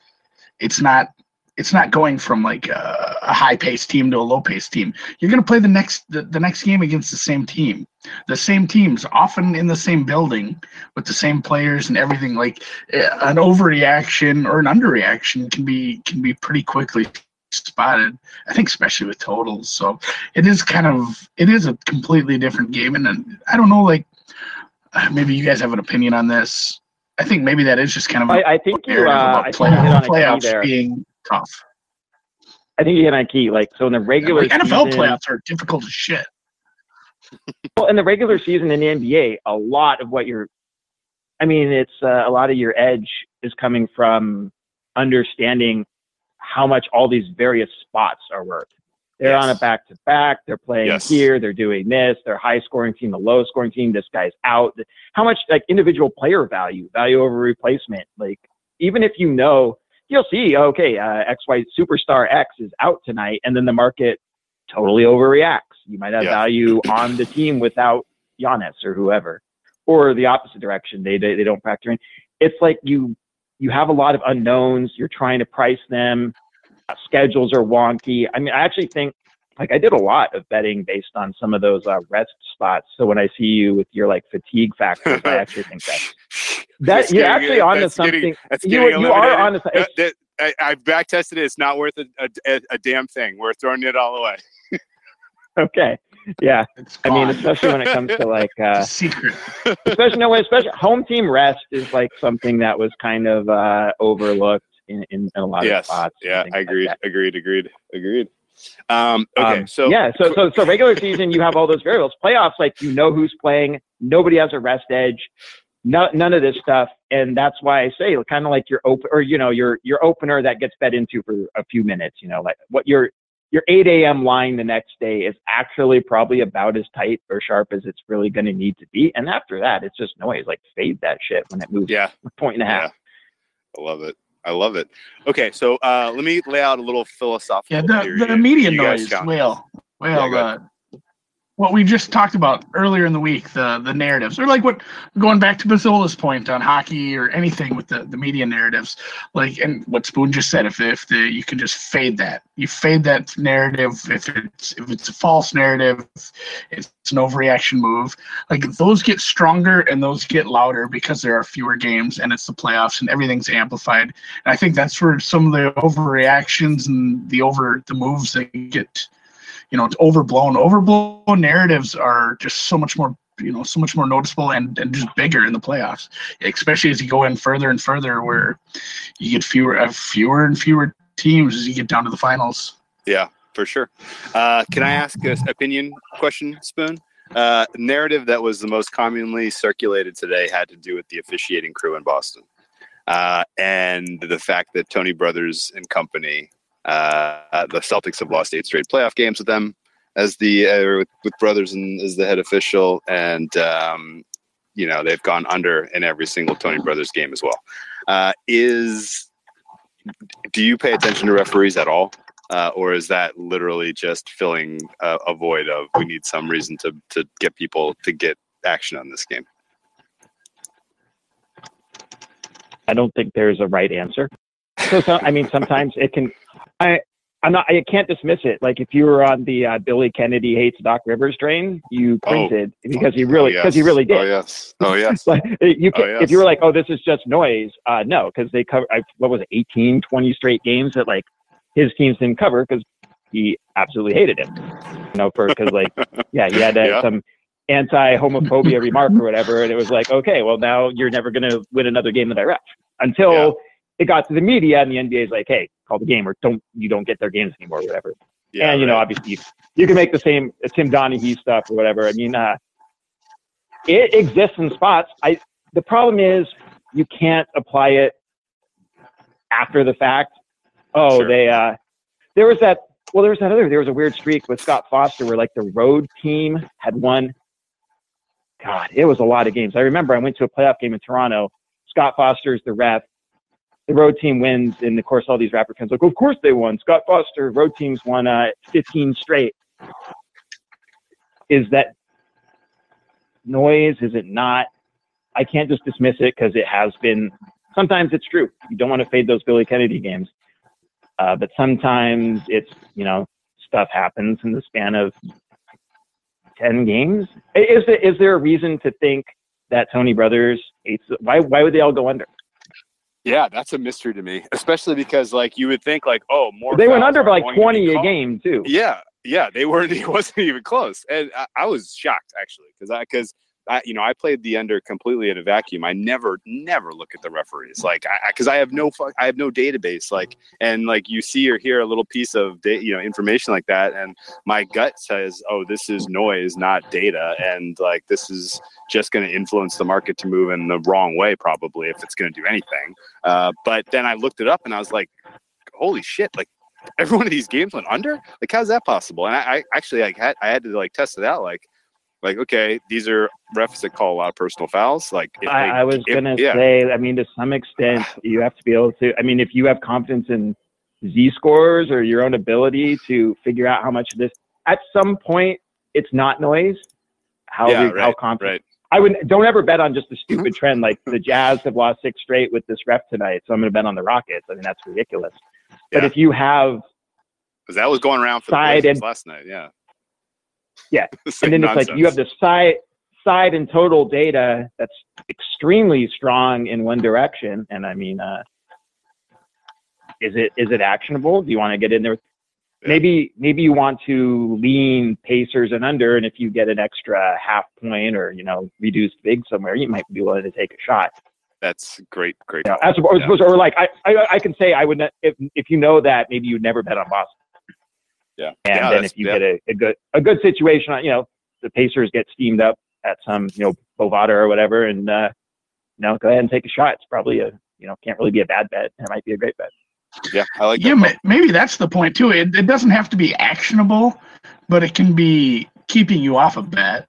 it's not it's not going from like a, a high paced team to a low paced team. You're going to play the next the, the next game against the same team, the same teams, often in the same building with the same players and everything. Like eh, an overreaction or an underreaction can be can be pretty quickly spotted. I think especially with totals. So it is kind of it is a completely different game, and, then I don't know like uh, maybe you guys have an opinion on this. I think maybe that is just kind of I, I think you. Uh, I think you hit on a key playoffs there. being tough. I think you hit on a key. Like so in the regular Like NFL season, playoffs are difficult as shit. Well, in the regular season in the NBA, a lot of what you're, I mean, it's uh, a lot of your edge is coming from understanding how much all these various spots are worth. They're on a back to back. They're playing Yes. here. They're doing this. They're high scoring team, the low scoring team. This guy's out. How much like individual player value, value over replacement. Like even if you know, you'll see. Okay, uh, X Y superstar X is out tonight, and then the market totally overreacts. You might have Yeah. value (clears throat) on the team without Giannis or whoever, or the opposite direction. They, they they don't factor in. It's like you you have a lot of unknowns. You're trying to price them. Uh, schedules are wonky. I mean, I actually think like I did a lot of betting based on some of those uh, rest spots. So when I see you with your like fatigue factors, I actually think that (laughs) that It's you're getting- actually onto that's getting- something. That's You, getting you are eliminated. onto That- that- I, I've back tested it. It's not worth a, a, a damn thing. We're throwing it all away. (laughs) okay. Yeah, It's I mean, especially when it comes to like, (laughs) uh, It's a secret. especially no, especially home team rest is like something that was kind of uh, overlooked in, in, in a lot of spots. and Yeah. I like agreed. that. agreed. Agreed. Agreed. Um, okay. Um, so yeah, so so so regular season, you have all those variables. Playoffs, like you know who's playing. Nobody has a rest edge. No, none of this stuff, and that's why I say kind of like your open or you know your your opener that gets bet into for a few minutes. You know, like what your your 8 a.m. line the next day is actually probably about as tight or sharp as it's really going to need to be. And after that, it's just noise. Like fade that shit when it moves yeah. a point and a half. I love it. I love it. Okay, so uh, let me lay out a little philosophical. Yeah, the, the media noise. Well, well, Yeah, uh, what we just talked about earlier in the week, the the narratives, or like what going back to Basola's point on hockey or anything with the, the media narratives, like and what Spoon just said, if if the you can just fade that, you fade that narrative. If it's if it's a false narrative, it's an overreaction move. Like those get stronger and those get louder because there are fewer games and it's the playoffs and everything's amplified. And I think that's where some of the overreactions and the over the moves that get, you know, it's overblown. Overblown narratives are just so much more, you know, so much more noticeable and, and just bigger in the playoffs, especially as you go in further and further, where you get fewer, uh, fewer and fewer teams as you get down to the finals. Yeah, for sure. Uh, can I ask an opinion question, Spoon? Uh, narrative that was the most commonly circulated today had to do with the officiating crew in Boston, uh, and the fact that Tony Brothers and company, the Celtics have lost eight straight playoff games with them as the uh, with, with Brothers and as the head official, and um, you know they've gone under in every single Tony Brothers game as well. Uh, is do you pay attention to referees at all, uh, or is that literally just filling a, a void of we need some reason to to get people to get action on this game? I don't think there's a right answer. So, so I mean, sometimes it can. I I'm not. I can't dismiss it. Like if you were on the uh, Billy Kennedy hates Doc Rivers train, you Oh. printed because he really Oh, because he really did. Oh yes. Oh yes. (laughs) Like, you can, Oh, yes. if you were like, oh, this is just noise. Uh, no, because they cover. I, what was it, 18, 20 straight games that like his teams didn't cover because he absolutely hated him. You know, for because like (laughs) yeah, he had uh, Yeah. some anti-homophobia remark or whatever, and it was like, okay, well now you're never going to win another game of that I ref until Yeah. It got to the media and the NBA is like, hey, call the game or don't you don't get their games anymore, or whatever Yeah. and you know, obviously, you, you can make the same uh, Tim Donaghy stuff or whatever. I mean, uh, it exists in spots. I the problem is you can't apply it after the fact. Oh, Sure. they uh, there was that. Well, there was that other. There was a weird streak with Scott Foster where like the road team had won. God, it was a lot of games. I remember I went to a playoff game in Toronto. Scott Foster's the ref. The road team wins, and of course, all these Raptor fans like, "Of course they won." Scott Foster, road teams won uh, 15 straight. Is that noise? Is it not? I can't just dismiss it because it has been. Sometimes it's true. You don't want to fade those Billy Kennedy games, uh, but sometimes it's you know stuff happens in the span of 10 games. Is there, is there a reason to think that Tony Brothers hates? Why why would they all go under? Yeah, that's a mystery to me, especially because like you would think like, oh, more. They went under by like going to be 20 a game too. Yeah, yeah, they weren't. (laughs) It wasn't even close, and I, I was shocked actually because I because I you know I played the under completely in a vacuum. I never never look at the referees like I because I, have no I have no database like and like you see or hear a little piece of da- you know information like that, and my gut says, oh, this is noise, not data, and like this is just going to influence the market to move in the wrong way probably if it's going to do anything. Uh, but then I looked it up and I was like, holy shit, like every one of these games went under like how's that possible and i, I actually like had i had to like test it out like like okay these are refs that call a lot of personal fouls like if I, they- I was if- gonna yeah say, I mean, to some extent, (sighs) you have to be able to. I mean, if you have confidence in Z scores or your own ability to figure out how much of this, at some point, it's not noise. How yeah re- how confident? right I would don't ever bet on just a stupid mm-hmm. trend like the Jazz have lost six straight with this ref tonight, so I'm going to bet on the Rockets. I mean, that's ridiculous. But Yeah. if you have, 'Cause that was going around for the Side Blazers and- last night yeah Yeah, (laughs) and then it's like you have the side side and total data that's extremely strong in one direction, and I mean, uh, is it is it actionable? Do you want to get in there? Yeah. Maybe maybe you want to lean Pacers and under, and if you get an extra half point or you know reduced big somewhere, you might be willing to take a shot. that's great great call. as opposed, Yeah. or like I, I I can say I would not, if if you know that maybe you'd never bet on Boston. Yeah And yeah, then if you yeah. get a, a good a good situation, you know, the Pacers get steamed up at some, you know, Bovada or whatever, and uh, you know, go ahead and take a shot. It's probably a, you know, can't really be a bad bet. It might be a great bet. yeah i like yeah, that ma- maybe that's the point too. It, it doesn't have to be actionable, but it can be keeping you off a bet.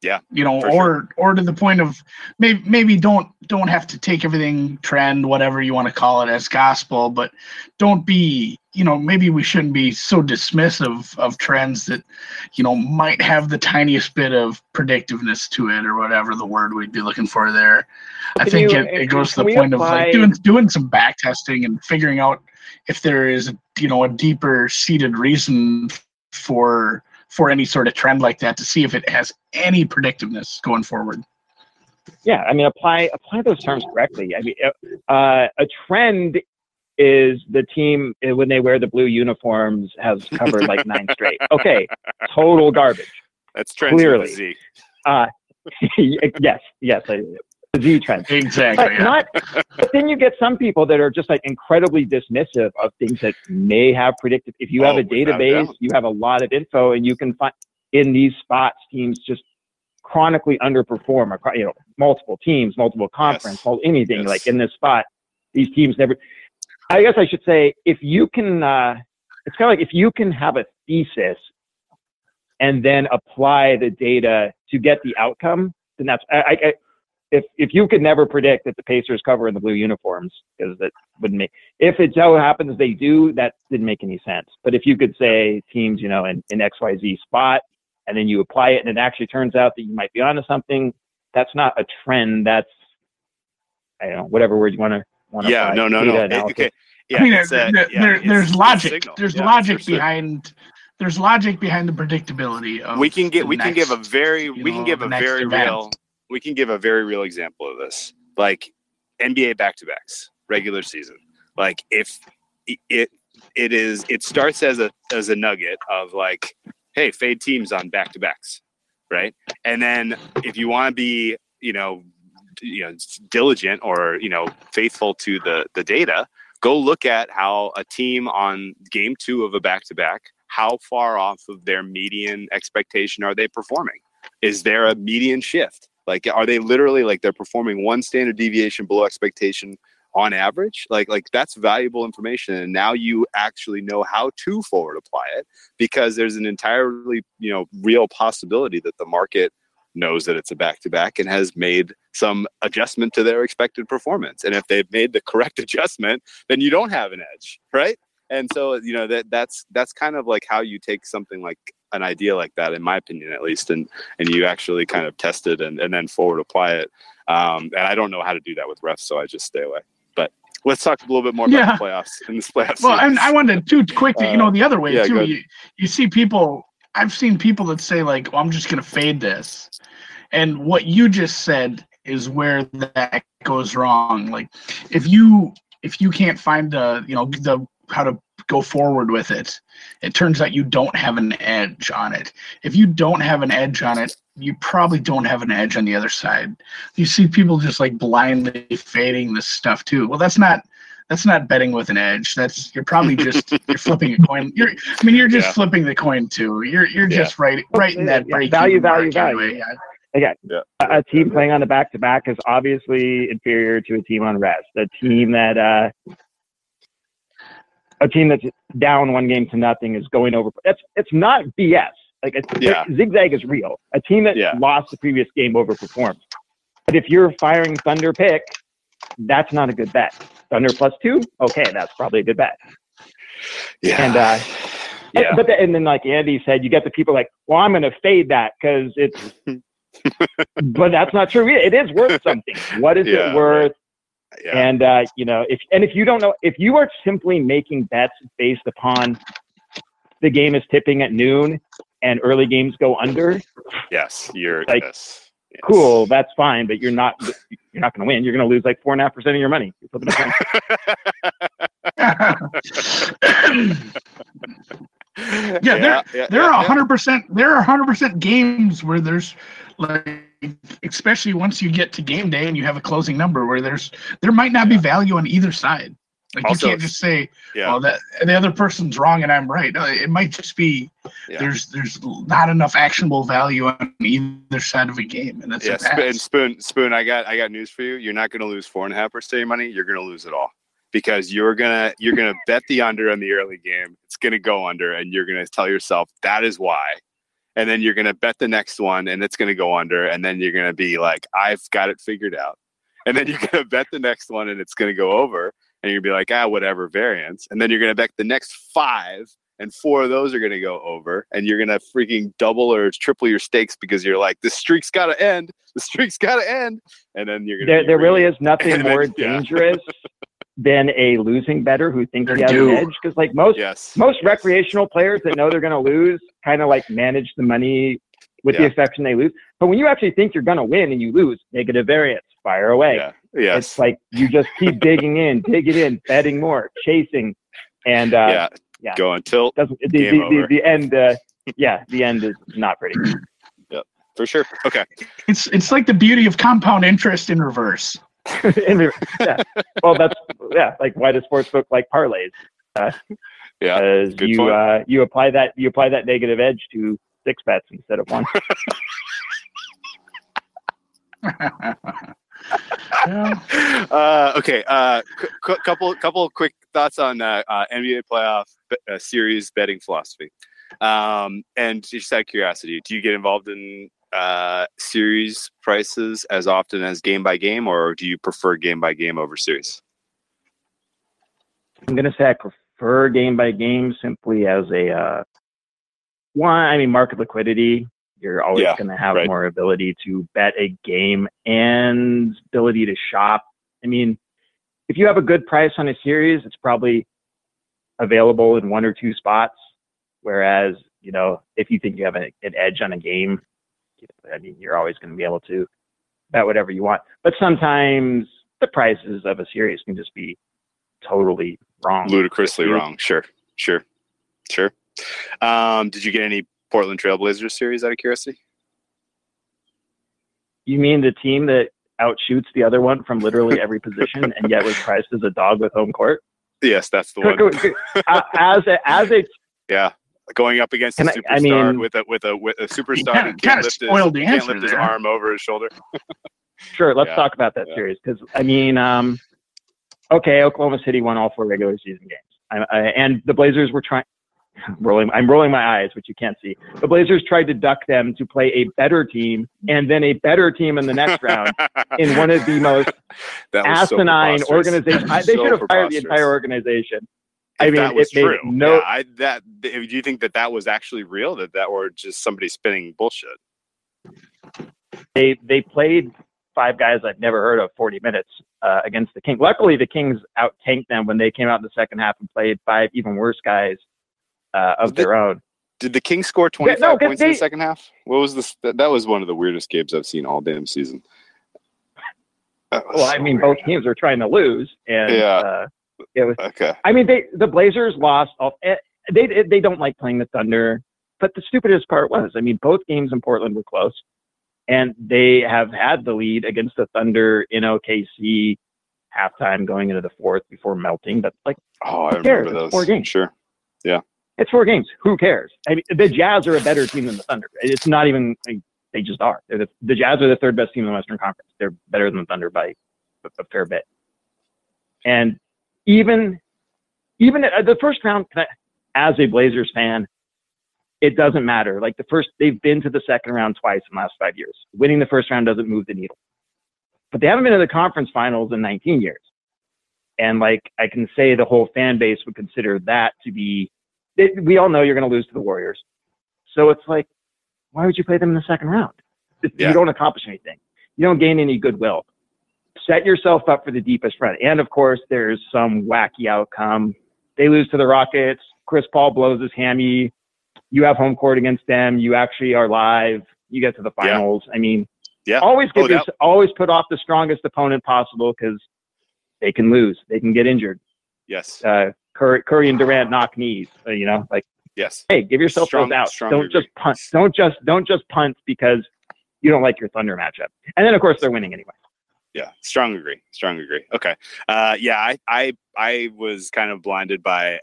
Yeah, you know, for or or to the point of maybe maybe don't don't have to take everything trend, whatever you want to call it, as gospel, but don't be you know maybe we shouldn't be so dismissive of trends that you know might have the tiniest bit of predictiveness to it or whatever the word we'd be looking for there. I Can think you- it, it goes to the we point of like doing doing some back testing and figuring out if there is you know a deeper seated reason for for any sort of trend like that to see if it has any predictiveness going forward. Yeah, I mean, apply apply those terms correctly. I mean, uh, a trend is the team uh, when they wear the blue uniforms has covered like nine (laughs) straight. Okay, total garbage. that's trends clearly. Uh, (laughs) yes, yes, I, the Z trend. Exactly. but not but then you get some people that are just like incredibly dismissive of things that may have predicted if you have Oh, a a database you have a lot of info and you can find in these spots teams just chronically underperform across you know multiple teams multiple conference Yes. anything Yes. like in this spot these teams never i guess i should say if you can uh it's kind of like if you can have a thesis and then apply the data to get the outcome then that's I, I if if you could never predict that the Pacers cover in the blue uniforms, because that wouldn't make. If it so happens they do, that didn't make any sense. But if you could say teams, you know, in, in X Y Z spot, and then you apply it, and it actually turns out that you might be onto something, that's not a trend. That's I don't know whatever word you want to want to. Yeah, no, no, no. Okay. Yeah, I mean, there, there, there's logic. There's yeah, logic behind. There's logic behind the predictability of. We can get. We next, can give a very. We can give a very event. real. We can give a very real example of this, like NBA back to backs, regular season. Like if it it is it starts as a as a nugget of like, hey, fade teams on back to backs, right? And then if you want to be, you know, you know, diligent or you know, faithful to the the data, go look at how a team on game two of a back to back, how far off of their median expectation are they performing? Is there a median shift? Like, are they literally like they're performing one standard deviation below expectation on average? Like, like that's valuable information. And now you actually know how to forward apply it because there's an entirely, you know, real possibility that the market knows that it's a back to back and has made some adjustment to their expected performance. And if they've made the correct (laughs) adjustment, then you don't have an edge, right? And so, you know, that that's that's kind of like how you take something like an idea like that, in my opinion, at least, and and you actually kind of test it and, and then forward apply it. Um, and I don't know how to do that with refs, so I just stay away. But let's talk a little bit more about Yeah. the playoffs in this playoffs. Well, and I wanted too quick to, you know, Uh, the other way yeah, too. You, you see people. I've seen people that say like, "Well, I'm just going to fade this," and what you just said is where that goes wrong. Like, if you if you can't find the you know the how to go forward with it, it turns out you don't have an edge on it. If you don't have an edge on it, you probably don't have an edge on the other side. You see people just like blindly fading this stuff too. Well, that's not that's not betting with an edge. That's you're probably just (laughs) you're flipping a coin. You're I mean you're just Yeah. flipping the coin too. You're you're Yeah. just right right in that Yeah, break value, value, value. Anyway. Yeah. Again, Yeah. a, a team playing on the back to back is obviously inferior to a team on rest. A team that uh, a team that's down one game to nothing is going over. That's it's not BS. Like it's, Yeah. zigzag is real. A team that Yeah. lost the previous game overperformed. But if you're firing Thunder pick, that's not a good bet. Thunder plus two, okay, that's probably a good bet. yeah, And uh, yeah, but the, and then like Andy said, you get the people like, well, I'm going to fade that because it's. (laughs) but that's not true. It is worth something. What is Yeah, it worth? Yeah. And uh, you know, if and if you don't know, if you are simply making bets based upon the game is tipping at noon and early games go under, yes, you're like, yes, yes. cool, that's fine. But you're not you're not going to win. You're going to lose like four and a half percent of your money. You're flipping a coin. (laughs) Yeah, there- yeah, there yeah, are yeah. hundred percent there are hundred percent games where there's like especially once you get to game day and you have a closing number where there's there might not be value on either side. Like Also, you can't just say, Yeah, "Well, that the other person's wrong and I'm right." It might just be Yeah. there's there's not enough actionable value on either side of a game, and that's yeah. Sp- and spoon, spoon. I got, I got news for you. You're not going to lose four and a half percent of your money. You're going to lose it all because you're gonna, you're gonna bet the under in the early game. It's going to go under, and you're going to tell yourself that is why. And then you're going to bet the next one, and it's going to go under, and then you're going to be like, I've got it figured out. And then you're (laughs) going to bet the next one, and it's going to go over, and you're going to be like, ah, whatever variance. And then you're going to bet the next five, and four of those are going to go over and you're going to freaking double or triple your stakes because you're like the streak's got to end the streak's got to end and then you're going there, to there really is (laughs) nothing more (laughs) dangerous than a losing better who thinks They're he has due. an edge. Because like most yes most yes. recreational players that know they're going to lose kind of like manage the money with the Yeah. exception they lose. But when you actually think you're going to win and you lose, negative variance, fire away. yeah yes It's like you just keep (laughs) digging in, digging in, betting more, chasing, and uh, yeah yeah. go until doesn't the, Game the, the, over. the end? Uh, yeah, the end is not pretty. yep for sure okay It's it's like the beauty of compound interest in reverse. (laughs) In re- yeah. Well, that's yeah. Like why does sportsbook like parlays? yeah Because you uh, you apply that you apply that negative edge to six bets instead of one. Yeah. (laughs) (laughs) uh, okay uh c- c- couple couple quick thoughts on uh, uh, nba playoff be- uh, series betting philosophy um and just out of curiosity do you get involved in uh, series prices as often as game by game, or do you prefer game by game over series? I'm gonna say I prefer game by game simply as a uh, one. I mean, market liquidity. You're always Yeah, gonna have right. more ability to bet a game and ability to shop. I mean, if you have a good price on a series, it's probably available in one or two spots. Whereas, you know, if you think you have a, an edge on a game, I mean, you're always going to be able to bet whatever you want. But sometimes the prices of a series can just be totally wrong. Ludicrously wrong. Sure, sure, sure. Um, did you get any Portland Trailblazers series out of curiosity? You mean the team that outshoots the other one from literally (laughs) every position and yet was priced as a dog with home court? Yes, that's the (laughs) one. as a as a Yeah, going up against a Can I- superstar I mean- with a with a with a superstar kinda- who can't lift his, spoiled the can't answer lift his arm over his shoulder. (laughs) Sure, let's Yeah, talk about that yeah. series because I mean, um, okay, Oklahoma City won all four regular season games, I, I, and the Blazers were trying. (sighs) Rolling, I'm rolling my eyes, which you can't see. The Blazers tried to duck them to play a better team, and then a better team in the next round (laughs) in one of the most That was so asinine preposterous. organizations. (laughs) I- They So should have fired the entire organization. I mean, that was true. no- Yeah, I, that do you think that that was actually real? That that or just somebody spinning bullshit? They they played five guys I've never heard of 40 minutes uh, against the Kings. Luckily, the Kings out tanked them when they came out in the second half and played five even worse guys uh, of Did- their own. Did the Kings score Yeah, 25 no, points in the second half? What was this? That, that was one of the weirdest games I've seen all damn season. Well, I mean, weird. both teams were trying to lose, and Yeah. uh, it was. Okay. I mean, they the Blazers lost. All, eh, they they don't like playing the Thunder, but the stupidest part was, I mean, both games in Portland were close, and they have had the lead against the Thunder in OKC halftime going into the fourth before melting. But like, Oh, I remember those. four games. Sure. Yeah, it's four games. Who cares? I mean, the Jazz are a better team than the Thunder. It's not even. like, they just are. They're the, the Jazz are the third best team in the Western Conference. They're better than the Thunder by a, a fair bit. And even even at uh, the first round, I- as a Blazers fan, it doesn't matter. Like the first, they've been to the second round twice in the last five years. Winning the first round doesn't move the needle. But they haven't been to the conference finals in 19 years. And like I can say, the whole fan base would consider that to be. It, we all know you're going to lose to the Warriors, so it's like, why would you play them in the second round? Yeah. You don't accomplish anything. You don't gain any goodwill. Set yourself up for the deepest run. And of course, there's some wacky outcome. They lose to the Rockets. Chris Paul blows his hammy. You have home court against them. You actually are live. You get to the Yeah. finals. I mean, Yeah. always Oh, give that- your- always put off the strongest opponent possible because they can lose. They can get injured. Yes. Uh, Curry, Curry and Durant knock knees. Uh, you know, like Yes. hey, give yourself Strong- those strong Don't agree. just punt. Don't just don't just punt because you don't like your Thunder matchup. And then of course they're winning anyway. Yeah. Strong agree. Strong agree. Okay. Uh, yeah. I, I, I was kind of blinded by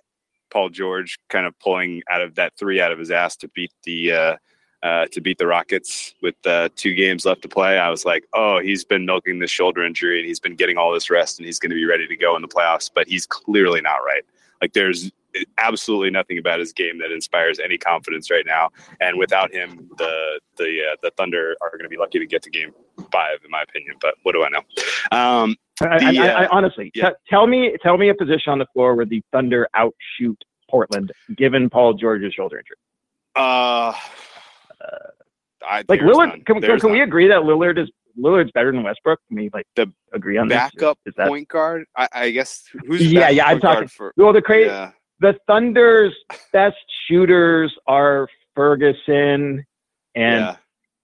Paul George kind of pulling out of that three out of his ass to beat the, uh, uh, to beat the Rockets with uh, two games left to play. I was like, oh, he's been milking this shoulder injury and he's been getting all this rest and he's going to be ready to go in the playoffs. But he's clearly not right. Like there's absolutely nothing about his game that inspires any confidence right now. And without him, the the uh, the Thunder are going to be lucky to get to Game Five, in my opinion. But what do I know? Um, I, I- The, I, uh, I, honestly, yeah. t- tell me tell me a position on the floor where the Thunder outshoot Portland, given Paul George's shoulder injury. uh, I, Like Lillard, none. can, can, can we agree that Lillard is Lillard's better than Westbrook? Can we like The agree on this? backup Is that point guard? I, I guess who's Yeah, yeah, I'm talking- for. well the crazy Yeah, the Thunder's best shooters are Ferguson and yeah,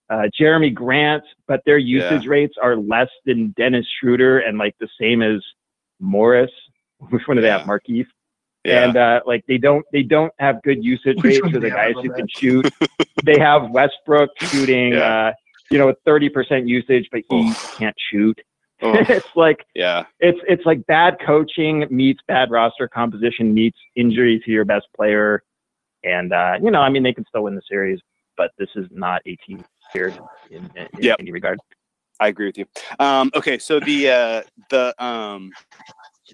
uh, Jerami Grant, but their usage rates are less than Dennis Schroeder and like the same as Morris. (laughs) Which one do they Yeah. have? Markieff. yeah. And uh, like they don't they don't have good usage Which rates for the they have? I guys love who can shoot. (laughs) they have Westbrook shooting Yeah. uh, you know, thirty percent usage, but he can't shoot. (laughs) It's like yeah, it's it's like bad coaching meets bad roster composition meets injury to your best player. And uh, you know, I mean they can still win the series, but this is not a team here in, in, in Yep. any regard. I agree with you. Um, okay, so the uh, the um,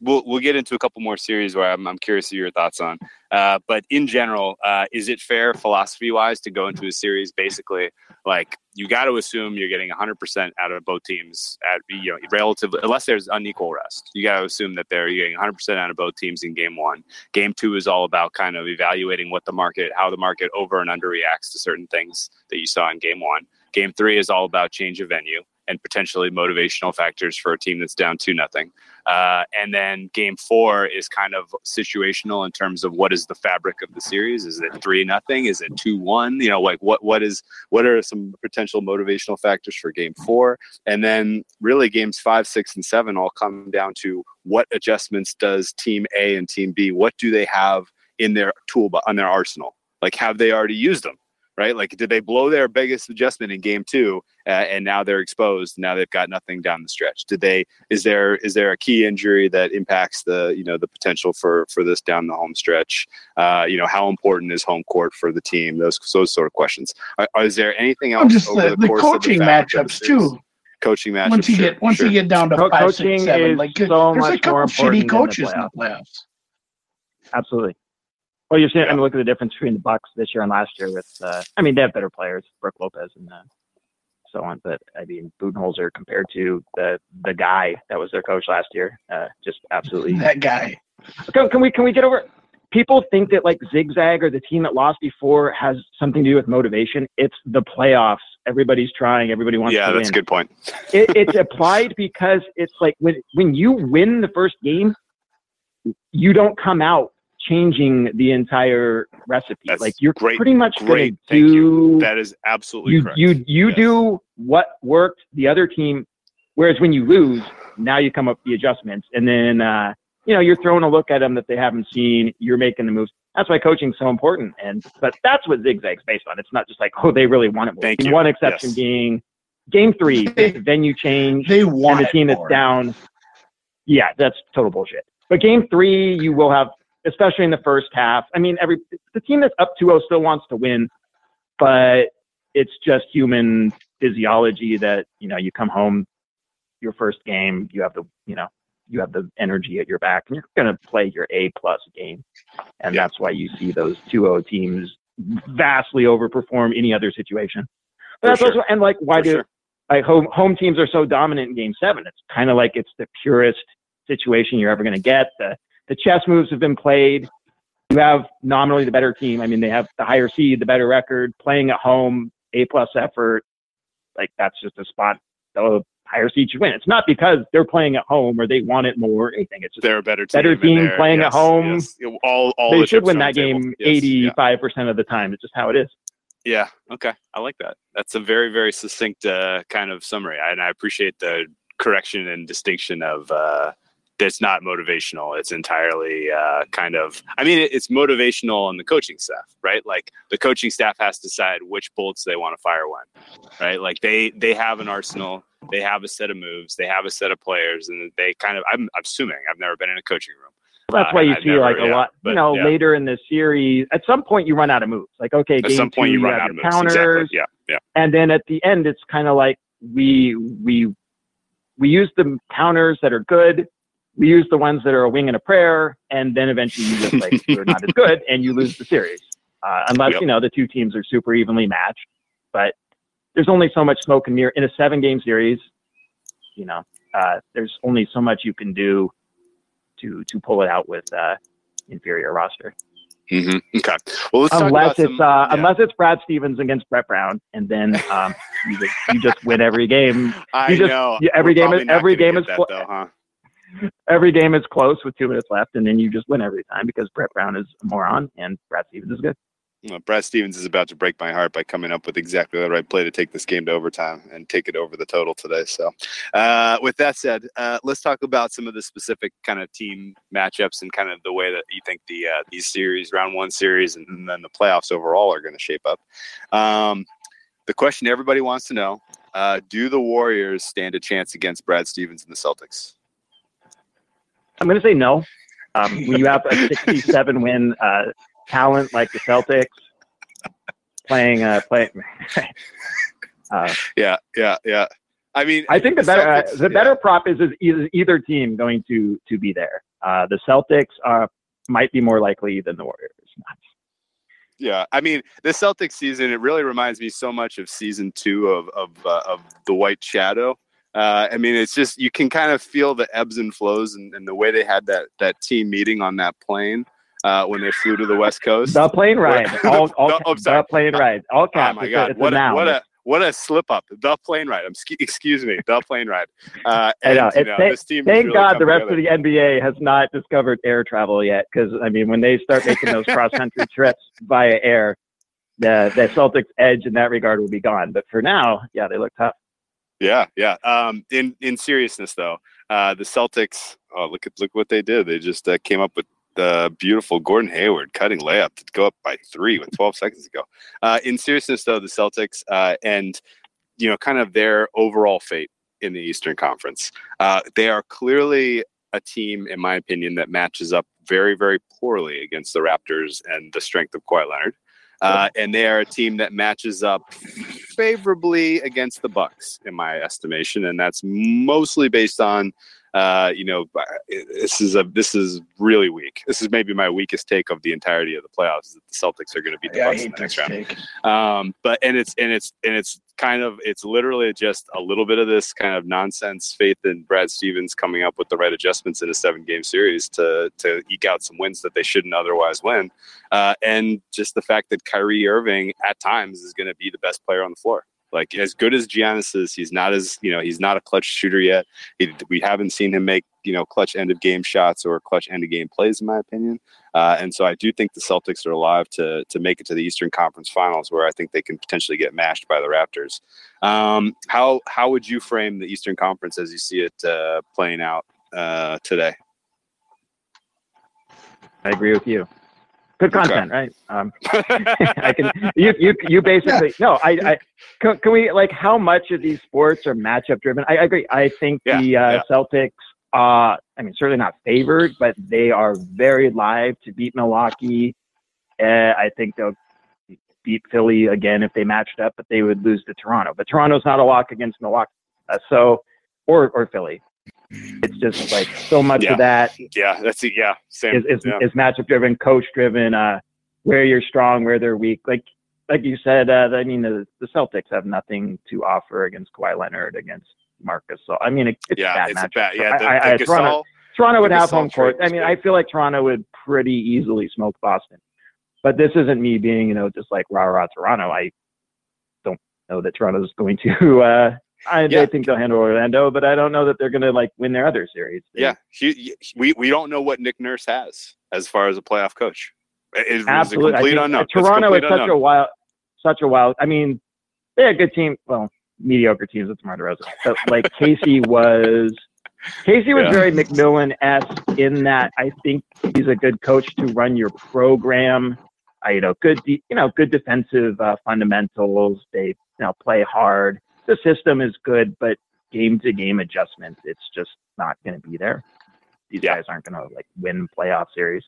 we'll we'll get into a couple more series where I'm, I'm curious of your thoughts on. Uh, but in general, uh, is it fair philosophy wise to go into a series basically like you got to assume you're getting 100% out of both teams at you know relatively unless there's unequal rest. You got to assume that they're getting 100% out of both teams in game 1. Game 2 is all about kind of evaluating what the market how the market over and under reacts to certain things that you saw in game 1. Game 3 is all about change of venue and potentially motivational factors for a team that's down two nothing. Uh, and then game four is kind of situational in terms of what is the fabric of the series. Is it three nothing? Is it two one? You know, like what what is what are some potential motivational factors for game four? And then really games five, six, and seven all come down to what adjustments does team A and team B? What do they have in their toolbox on their arsenal? Like have they already used them? Right? Like, did they blow their biggest adjustment in game two, uh, and now they're exposed? Now they've got nothing down the stretch. Did they? Is there is there a key injury that impacts the you know the potential for for this down the home stretch? Uh, you know, how important is home court for the team? Those those sort of questions. Are, is there anything else? I'm just the, the, the coaching the matchups too. Coaching matchups. Once you sure, get once sure. you get down to Co- five, coaching six, seven, is like so there's a couple more important shitty the coaches in the playoffs. playoffs. Absolutely. Well, you're seeing. I mean, look at the difference between the Bucks this year and last year. With, uh, I mean, they have better players, Brook Lopez and uh, so on. But I mean, Budenholzer compared to the the guy that was their coach last year, uh, just absolutely. (laughs) That guy. Can, can we can we get over? People think that like Zigzag or the team that lost before has something to do with motivation. It's the playoffs. Everybody's trying. Everybody wants. Yeah, to that's a good point. it, it's applied because it's like when when you win the first game, you don't come out changing the entire recipe. That's like you're great- pretty much great. gonna Thank you. do That is absolutely you correct. you you Yes. do what worked the other team. Whereas when you lose, now you come up with the adjustments, and then uh, you know you're throwing a look at them that they haven't seen. You're making the moves. That's why coaching's so important. And but that's what zigzag's based on. It's not just like oh they really want it. more. Thank you. One exception Yes. being game three, They- the venue change They and want the team that's down. Yeah, that's total bullshit. But game three, you will have, especially in the first half. I mean, every the team that's up 2-0 still wants to win, but it's just human physiology that you know you come home, your first game, you have the you know you have the energy at your back, and you're going to play your A plus game, and Yeah. that's why you see those 2-0 teams vastly overperform any other situation. But For that's sure. also and like why For do sure. like home home teams are so dominant in game seven. It's kind of like it's the purest situation you're ever going to get. The the chess moves have been played. You have nominally the better team. I mean, they have the higher seed, the better record, playing at home, A plus effort. Like that's just a spot the higher seed should win. It's not because they're playing at home or they want it more or anything. It's just They're a better team. Better team playing at home. yes. All, all they the should win that game eighty five percent of the time. It's just how it is. Yeah. Okay. I like that. That's a very, very succinct uh, kind of summary, and I appreciate the correction and distinction of uh, that's not motivational. It's entirely uh, kind of. I mean, it's motivational on the coaching staff, right? Like the coaching staff has to decide which bullets they want to fire when, right? Like they they have an arsenal, they have a set of moves, they have a set of players, and they kind of. I'm I'm assuming I've never been in a coaching room. That's Uh, why you see never- like a yeah, lot, but, you know, yeah. later in the series. At some point, you run out of moves. Like, okay, At game some point, two, you run out of moves. counters, Exactly. Yeah. Yeah. and then at the end, it's kind of like we we we use the counters that are good. We use the ones that are a wing and a prayer, and then eventually you just like (laughs) you're not as good, and you lose the series. Uh, unless Yep. you know the two teams are super evenly matched. But there's only so much smoke and mirror in a seven game series. You know, uh, there's only so much you can do to to pull it out with uh, inferior roster. hmm Okay. Well, let's talk Unless about it's some, uh, yeah. unless it's Brad Stevens against Brett Brown, and then um, you just you just win every game. (laughs) I just- know. every We're game is- every game is that, though, huh? Every game is close with two minutes left, and then you just win every time because Brett Brown is a moron and Brad Stevens is good. Well, Brad Stevens is about to break my heart by coming up with exactly the right play to take this game to overtime and take it over the total today. So, uh, with that said, uh, let's talk about some of the specific kind of team matchups and kind of the way that you think the uh, these series, round one series, and then the playoffs overall are going to shape up. Um, the question everybody wants to know: uh, Do the Warriors stand a chance against Brad Stevens and the Celtics? I'm going to say no. Um, (laughs) when you have a 67 win uh, talent like the Celtics playing uh, play, (laughs) uh, Yeah, yeah, yeah. I mean, I think the better uh, Celtics- the yeah. better prop is, is either team going to to be there. Uh, the Celtics are might be more likely than the Warriors. Yeah, I mean the Celtics season. It really reminds me so much of season two of of, uh, of the White Shadow. Uh, I mean, it's just you can kind of feel the ebbs and flows and, and the way they had that that team meeting on that plane uh, when they flew to the West Coast. The plane ride, all, (laughs) all The- oh, sorry. the plane ride, all caps. Oh my a- god! What a, what a what a slip up! The plane ride. I'm excuse me. The plane ride. Uh, I know. you know, thank- this team Thank really God the rest together. of the NBA has not discovered air travel yet. Because I mean, when they start making those cross country (laughs) trips via air, the the Celtics' edge in that regard will be gone. But for now, yeah, they look tough. Yeah, yeah. Um, in in seriousness, though, uh, the Celtics. Oh, look at look what they did. They just uh, came up with the beautiful Gordon Hayward cutting layup to go up by three with 12 seconds to go. Uh, in seriousness, though, the Celtics uh, and you know, kind of their overall fate in the Eastern Conference. Uh, they are clearly a team, in my opinion, that matches up very, very poorly against the Raptors and the strength of Kawhi Leonard. Uh, and they are a team that matches up favorably against the Bucks, in my estimation, and that's mostly based on, uh, you know, this is a this is really weak. This is maybe my weakest take of the entirety of the playoffs. Is that the Celtics are going to beat the Yeah, Bucks in the next round. Um, but and it's and it's and it's kind of it's literally just a little bit of this kind of nonsense faith in Brad Stevens coming up with the right adjustments in a seven game series to to eke out some wins that they shouldn't otherwise win, uh, and just the fact that Kyrie Irving at times is going to be the best player on the floor. Like as good as Giannis is, he's not as you know he's not a clutch shooter yet. He, we haven't seen him make you know clutch end of game shots or clutch end of game plays, in my opinion. Uh, and so I do think the Celtics are alive to to make it to the Eastern Conference Finals, where I think they can potentially get mashed by the Raptors. Um, how how would you frame the Eastern Conference as you see it uh, playing out uh, today? I agree with you. Good Okay. content, right? Um, (laughs) (laughs) I can. You you you basically no. I I can, can we like how much of these sports are matchup driven? I, I agree. I think Yeah, the uh, yeah. Celtics. Uh, I mean, certainly not favored, but they are very live to beat Milwaukee. Uh, I think they'll beat Philly again if they matched up, but they would lose to Toronto. But Toronto's not a lock against Milwaukee, uh, so or or Philly. It's just like so much Yeah. of that yeah, that's it. Yeah, same. is is, yeah. is matchup driven, coach driven, uh, where you're strong, where they're weak. Like like you said, uh, I mean the, the Celtics have nothing to offer against Kawhi Leonard against Marcus. So I mean it, it's a yeah, bad it's matchup. bad. Yeah, the, I, I, I, the Toronto, Toronto would have Gasol home court. I mean. I feel like Toronto would pretty easily smoke Boston. But this isn't me being you know just like rah rah Toronto. I don't know that Toronto's going to. (laughs) Uh, I Yeah. they think they'll handle Orlando, but I don't know that they're going to like win their other series. They- Yeah, he, he- we we don't know what Nick Nurse has as far as a playoff coach. It, it's a Absolutely. Complete think, unknown. Toronto is such a wild, such a wild. I mean, they're a good team. Well, mediocre teams with DeMar DeRozan. But like (laughs) Casey was, Casey was Yeah. very McMillan esque in that I think he's a good coach to run your program. Uh, you know, good, de- you know, good defensive uh, fundamentals. They, you know, play hard. The system is good, but game to game adjustments, it's just not going to be there. These Yeah. guys aren't going to like win playoff series.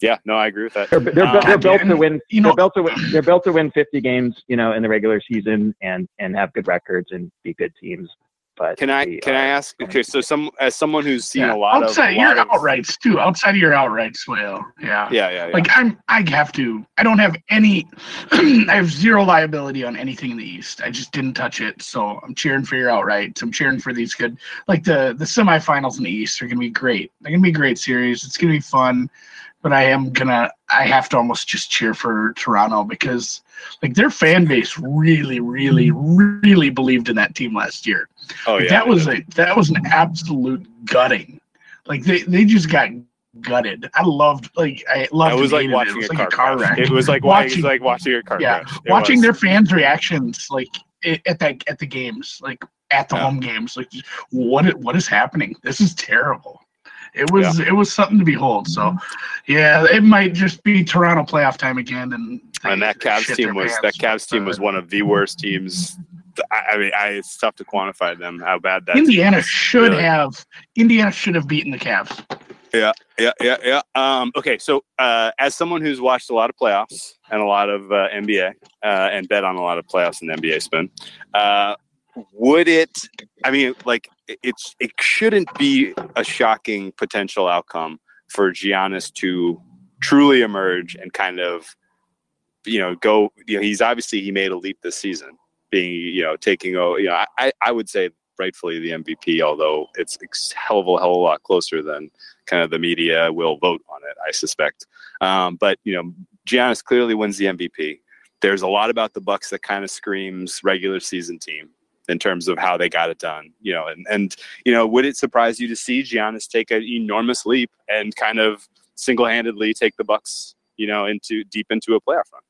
Yeah, no, I agree with that. They're, they're, Um, they're built to win. you they're know- built to win. They're built to win 50 games, you know, in the regular season and and have good records and be good teams. But Can I they can I ask? Okay, so some as someone who's seen Yeah, a lot outside of a your lot of- outrights too. Outside of your outrights, well, yeah. Yeah, yeah, yeah. Like I'm, I have to. I don't have any. (clears throat) I have zero liability on anything in the East. I just didn't touch it, so I'm cheering for your outrights. I'm cheering for these good. Like the the semifinals in the East are gonna be great. They're gonna be a great series. It's gonna be fun. But I am gonna. I have to almost just cheer for Toronto because like their fan base really, really, really believed in that team last year. oh yeah, that was a that was an absolute gutting. Like they they just got gutted. I loved like I loved. It was like watching It was a like car, a car wreck. It was like watching, Watching- like watching a car yeah, crash. It watching was. their fans' reactions like at that at the games, like at the Yeah. home games, like what what is happening? This is terrible. It was it was something to behold. So, yeah, it might just be Toronto playoff time again, and and that Cavs team was that Cavs team was one of the worst teams. I, I mean, I, it's tough to quantify them how bad that. Indiana was. should Really. have Indiana should have beaten the Cavs. Yeah, yeah, yeah. Yeah. Um, okay, so uh, as someone who's watched a lot of playoffs and a lot of uh, NBA uh, and bet on a lot of playoffs and NBA spin, uh, would it? I mean, like it- it's it shouldn't be a shocking potential outcome for Giannis to truly emerge and kind of you know go you know he's obviously he made a leap this season being you know taking oh you know I I would say rightfully the MVP although it's a hell of a hell of a lot closer than kind of the media will vote on it I suspect. Um, but you know Giannis clearly wins the MVP there's a lot about the Bucks that kind of screams regular season team in terms of how they got it done. You know, and and you know, would it surprise you to see Giannis take an enormous leap and kind of single handedly take the Bucks, you know, into deep into a playoff run?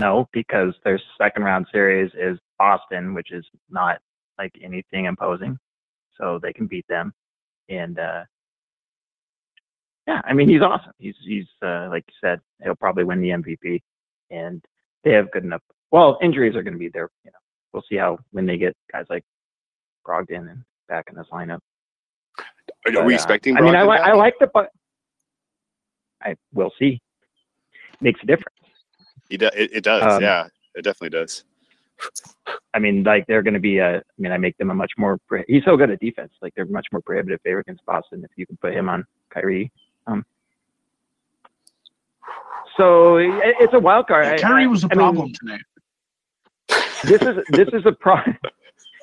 No, because their second round series is Boston, which is not like anything imposing. So they can beat them. And uh yeah, I mean he's awesome. He's he's uh like you said, he'll probably win the MVP and they have good enough well, injuries are gonna be there, you know. We'll see how when they get guys like Brogdon and back in this lineup. Are, But, we uh, expecting? I mean I Brogdon like I like the but I will see. Makes a difference. He do, it, it does. Um, yeah, it definitely does. I mean, like they're going to be a. I mean, I make them a much more. pro- He's so good at defense. Like they're much more prohibitive favorite against Boston if you can put him on Kyrie. Um. So it, it's a wild card. I- Kyrie I- was a I mean, problem tonight. This is this is a pro.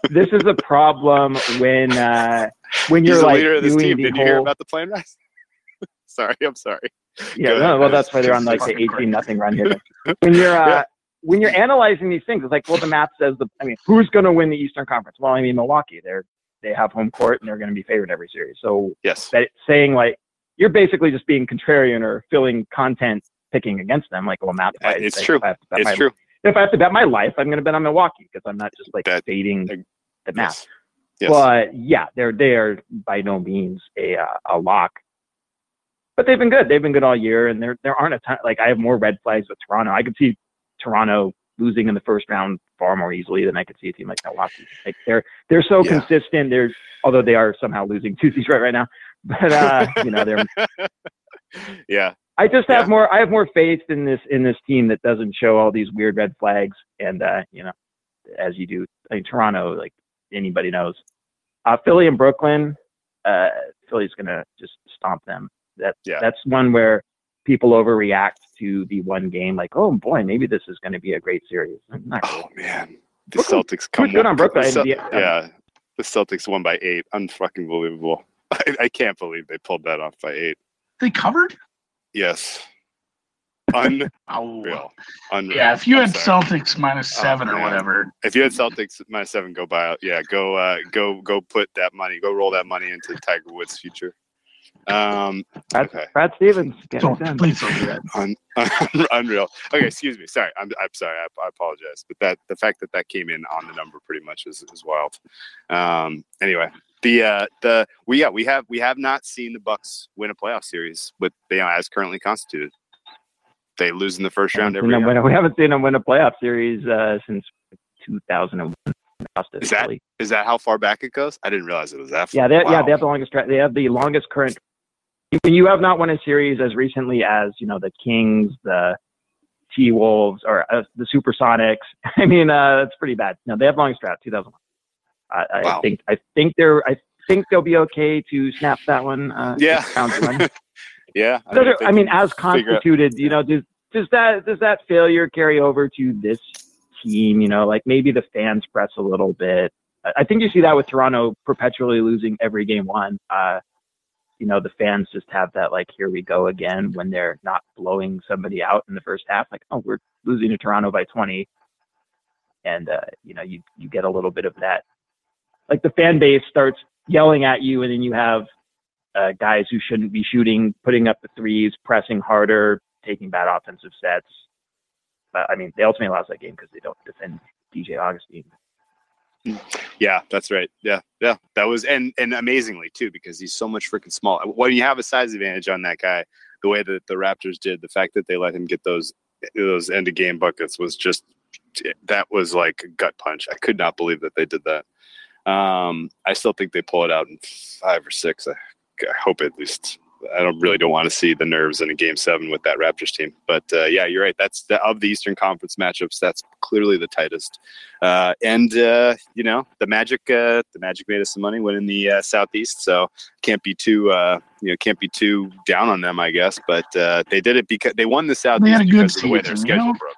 this is a problem when uh when He's you're the like leader of this team. Did you hear about the plane ride? (laughs) sorry, I'm sorry. yeah, Go no, ahead. well, that's why they're on like the 18 nothing run here. (laughs) When you're uh, Yeah. when you're analyzing these things, it's like, well, the math says the. I mean, who's going to win the Eastern Conference? Well, I mean, Milwaukee. They're they have home court and they're going to be favored every series. So Yes. that saying like you're basically just being contrarian or filling content picking against them. Like, well, math. Uh, it's true. If I have to bet It's my, true. If I have to bet my life, I'm going to bet on Milwaukee because I'm not just like That- fading the math. Yes. Yes. But yeah, they're they are by no means a uh, a lock. But they've been good. They've been good all year, and there there aren't a ton. Like I have more red flags with Toronto. I could see Toronto losing in the first round far more easily than I could see a team like Milwaukee. Like they're they're so Yeah. consistent. They're although they are somehow losing (laughs) two series right right now. But uh, you know they're. (laughs) yeah. I just have Yeah. more. I have more faith in this in this team that doesn't show all these weird red flags. And uh, you know, as you do, I mean, Toronto, like anybody knows, uh, Philly and Brooklyn, uh, Philly's gonna just stomp them. That Yeah. that's one where people overreact to the one game. Like, oh boy, maybe this is going to be a great series. Not really. Oh man, the Brooklyn- Celtics come. good on Brooklyn. the Cel- Yeah. yeah, the Celtics won by eight. Unfucking believable. (laughs) I, I can't believe they pulled that off by eight. They covered. Yes, (laughs) unreal, Oh, unreal. yeah. If you I'm had sorry. Celtics minus Oh, seven or man. whatever, If you had Celtics minus seven, go buy out. Yeah, go, uh, go, go. Put that money. Go roll that money into Tiger Woods' future. Um, Brad, okay. Brad Stevens. getting it don't done. please don't do that. (laughs) Un- (laughs) unreal. Okay, excuse me. Sorry, I'm, I'm sorry. I, I apologize. But that the fact that that came in on the number pretty much is, is wild. Um, anyway, the uh, the we yeah we have we have not seen the Bucks win a playoff series with you know as currently constituted. They lose in the first round every year. we haven't seen them win a playoff series uh, since 2001. Lost Is that- Philly. Is that how far back it goes? I didn't realize it was that. Far. Yeah, they, yeah, they have the longest. They have the longest current. You have not won a series as recently as you know the Kings, the T Wolves, or uh, the Supersonics. (laughs) I mean, uh, that's pretty bad. No, they have longest drought, 2001. I, I Wow. think I think they're I think they'll be okay to snap that one. Uh, Yeah. (laughs) yeah. Think are- I mean, as figure out- constituted, you know, does does that does that failure carry over to this team? You know, like maybe the fans press a little bit. I I think you see that with Toronto perpetually losing every game one. Uh, you know, the fans just have that like, here we go again when they're not blowing somebody out in the first half. Like, oh, we're losing to Toronto by 20, and uh, you know, you you get a little bit of that. Like the fan base starts yelling at you, and then you have uh, guys who shouldn't be shooting, putting up the threes, pressing harder, taking bad offensive sets. But I mean, they ultimately lost that game because they don't defend DJ Augustin. Yeah, that's right. Yeah, yeah, that was and and amazingly too because he's so much freaking small. When you have a size advantage on that guy, the way that the Raptors did, the fact that they let him get those those end of game buckets was just that was like a gut punch. I could not believe that they did that. Um, I still think they pull it out in five or six. I, I hope at least I don't really don't want to see the nerves in a game seven with that Raptors team. But uh, yeah, you're right. That's the, of the Eastern Conference matchups. That's clearly the tightest. Uh, and uh, you know, the Magic, uh, the Magic made us some money winning the uh, Southeast, so can't be too uh, you know can't be too down on them, I guess. But they did it because they won the Southeast because of the way their schedule know? broke.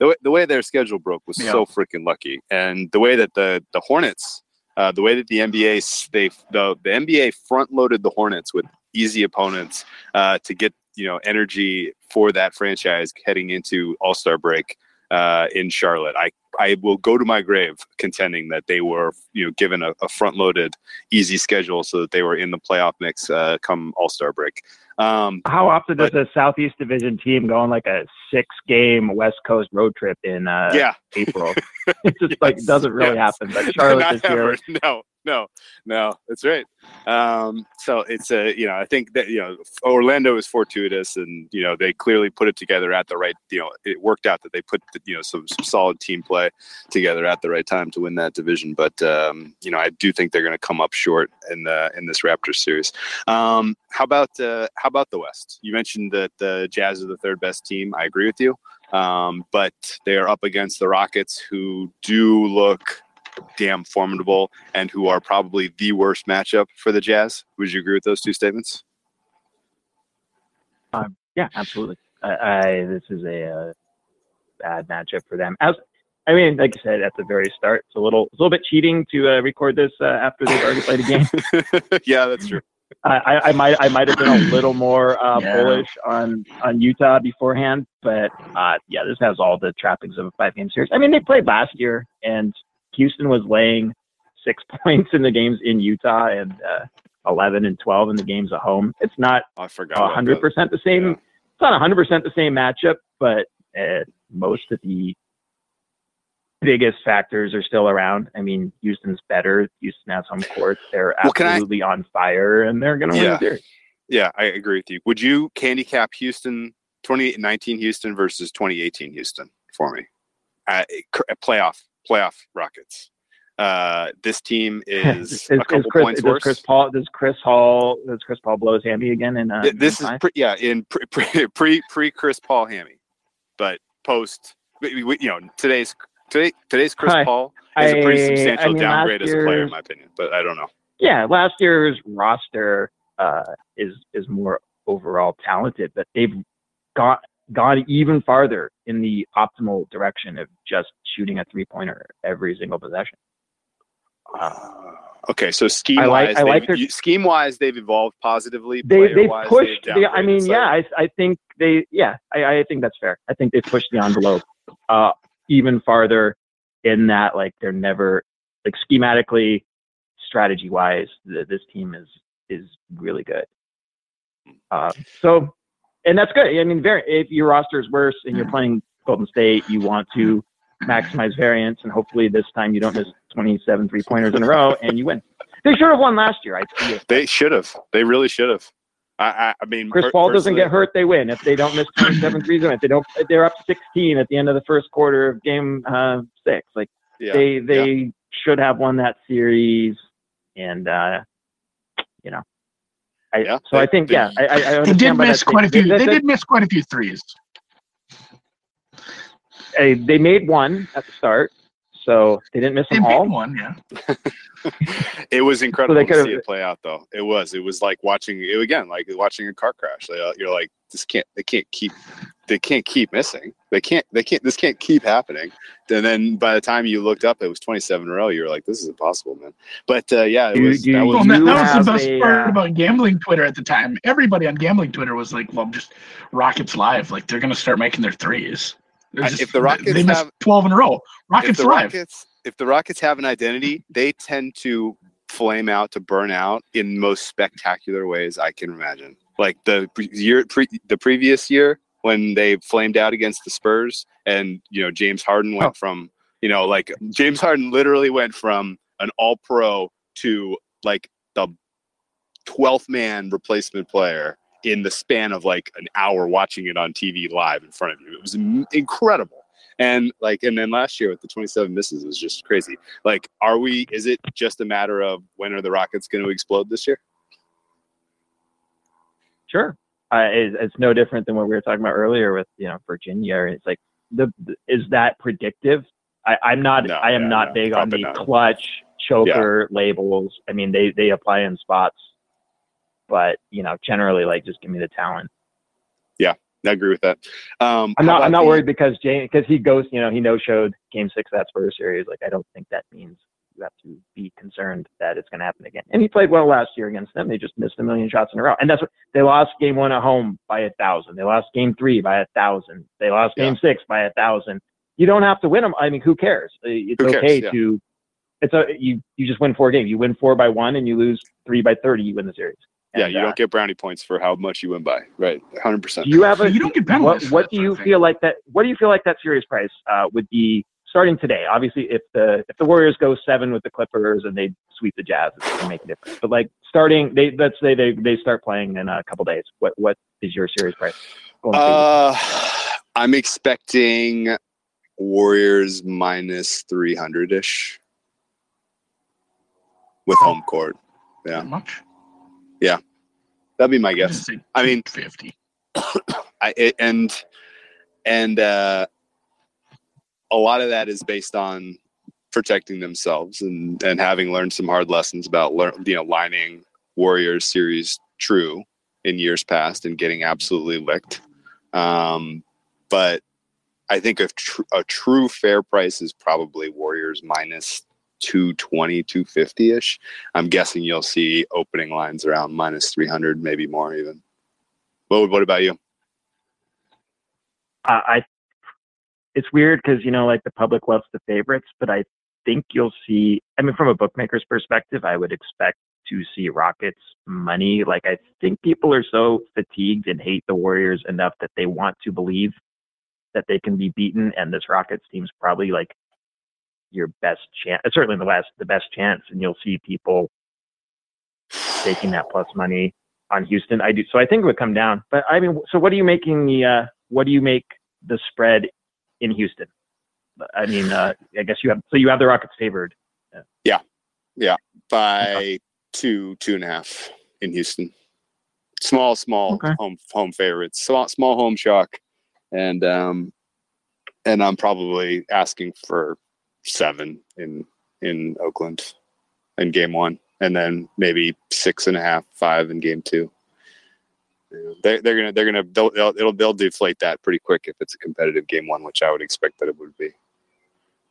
The way, the way their schedule broke was yeah. so freaking lucky, and the way that the the Hornets uh, the way that the NBA they the, the NBA front loaded the Hornets with easy opponents uh, to get you know energy for that franchise heading into All Star break uh, in Charlotte. I I will go to my grave contending that they were you know given a, a front loaded easy schedule so that they were in the playoff mix uh, come All Star break. Um, How often but, does a Southeast Division team go on like a six game West Coast road trip in uh, yeah. (laughs) April? It just yes, like doesn't really yes. happen. But (laughs) Charlotte this year, no, no, no, that's right. Um, so it's a you know I think that you know Orlando is fortuitous, and you know they clearly put it together at the right. You know it worked out that they put the, you know some, some solid team play together at the right time to win that division. But um, you know I do think they're going to come up short in the in this Raptors series. Um, how about uh, how about the West? You mentioned that the Jazz are the third best team. I agree with you. Um, but they are up against the Rockets, who do look damn formidable and who are probably the worst matchup for the Jazz. Would you agree with those two statements? Um, yeah, absolutely. I, I, this is a, a, uh, bad matchup for them. As I mean, like I said at the very start, it's a little, it's a little bit cheating to uh, record this uh, after they've already played a game. (laughs) yeah, that's true. I, I might I might have been a (clears throat) little more uh, yeah. bullish on on Utah beforehand, but uh, yeah, this has all the trappings of a five game series. I mean, they played last year, and Houston was laying six (laughs) points in the games in Utah and uh, 11 and 12 in the games at home. It's not I forgot 100% the same. Yeah. It's not 100% the same matchup, but uh, most of the biggest factors are still around. I mean, Houston's better. Houston has home court. They're absolutely well, I, on fire, and they're going to yeah, win the series. Yeah, I agree with you. Would you handicap Houston 2019 Houston versus 2018 Houston for me? Uh, playoff playoff Rockets. Uh, this team (laughs) is, is a couple is Chris, points does worse. Chris Paul does Chris Hall does Chris Paul blow his hammy again And uh, this in is pre, yeah in pre, pre (laughs) pre pre Chris Paul hammy, but post you know today's today today's Chris Hi. Paul is a pretty substantial I mean, downgrade as a player in my opinion, but I don't know. Yeah, last year's roster uh, is is more overall talented, but they've got gone even farther in the optimal direction of just shooting a three pointer every single possession. Uh, okay, so scheme wise, like, like their, scheme wise, they've evolved positively. They they pushed. The, I mean, yeah, I, I think they yeah, I, I think that's fair. I think they pushed the envelope uh, even farther in that like they're never like schematically, strategy wise, this team is is really good. Uh, so and that's good. I mean, very, if your roster is worse and you're playing Golden State, you want to maximize variance, and hopefully this time you don't miss 27 three pointers in a row and you win. They should have won last year. I They should have. They really should have. I, I, I mean, Chris per- Paul doesn't get hurt, they win. If they don't miss 27 (coughs) threes, if they don't, they're up 16 at the end of the first quarter of game uh, six. Like yeah, they they yeah. should have won that series, and uh, you know, I, yeah, so they, I think, they, yeah, I, I they did miss quite a few. They, they, did miss quite a few threes. they made one at the start, so they didn't miss them all. one, yeah. (laughs) it was incredible so to see it play out, though. It was. It was like watching it again, like watching a car crash. You're like, this can't. They can't keep they can't keep missing. They can't. They can't. This can't keep happening. And then by the time you looked up, it was 27 in a row. You were like, "This is impossible, man." But uh, yeah, it was. that was, well, that was the best a, part uh, about gambling Twitter at the time. Everybody on gambling Twitter was like, "Well, just Rockets live. Like they're gonna start making their threes. Just, if the Rockets they have 12 in a row, Rockets if thrive. Rockets, if the Rockets have an identity, they tend to flame out to burn out in most spectacular ways I can imagine. Like the year, pre, the previous year, when they flamed out against the Spurs, and you know James Harden went oh. from you know like James Harden literally went from an All Pro to like the twelfth man replacement player in the span of like an hour watching it on TV live in front of you. It was incredible. And like, and then last year with the 27 misses was just crazy. Like, are we, is it just a matter of when are the Rockets going to explode this year? Sure. Uh, it's, it's no different than what we were talking about earlier with you know Virginia. It's like the is that predictive? I, I'm not. No, I am yeah, not no, big on the not. clutch choker labels. I mean, they they apply in spots, but you know, generally, like just give me the talent. Yeah, I agree with that. Um, I'm not. I'm not the- worried because Jane because he goes. You know, he no showed Game Six of that Spurs series. Like, I don't think that means you have to be concerned that it's going to happen again. And he played well last year against them. They just missed a million shots in a row, and that's what they lost. Game one at home by a thousand. They lost Game three by a thousand. They lost Game six by a thousand. You don't have to win them. I mean, who cares? It's Who cares? okay Yeah. to. It's a you. You just win four games. You win four by one, and you lose three by thirty. You win the series. Yeah, you uh, don't get brownie points for how much you win by. Right, hundred percent. You have a You don't get what, penalized. for what do you thing. feel like that? What do you feel like that series price uh, would be starting today? Obviously, if the if the Warriors go seven with the Clippers and they sweep the Jazz, it's going to make a difference. But like starting, they let's say they they start playing in a couple days. What what is your series price? Going forward? Uh, I'm expecting Warriors minus three hundred ish with home court. Yeah, That much? That'd be my guess. I mean, 50. (coughs) I it, and and uh, a lot of that is based on protecting themselves and and having learned some hard lessons about learn you know lining Warriors series true in years past and getting absolutely licked. Um, but I think a, tr- a true fair price is probably Warriors minus 220, 250 ish. I'm guessing you'll see opening lines around minus 300, maybe more even. What, what about you? Uh, I it's weird because you know like the public loves the favorites, but I think you'll see. I mean, from a bookmaker's perspective, I would expect to see Rockets money. Like I think people are so fatigued and hate the Warriors enough that they want to believe that they can be beaten, and this Rockets team's probably like your best chance. Certainly the last the best chance, and you'll see people taking that plus money on Houston. I do. So I think it would come down. But I mean, so what are you making the? Uh, what do you make the spread in Houston? I mean, uh, I guess you have. So you have the Rockets favored. Yeah, yeah, yeah. by two two and a half in Houston. Small, small Okay. home home favorites. Small, small home shock, and um, and I'm probably asking for seven in in Oakland in game one, and then maybe six and a half, five in game two. Yeah, They, they're gonna they're gonna they'll, they'll it'll they'll deflate that pretty quick if it's a competitive game one, which I would expect that it would be.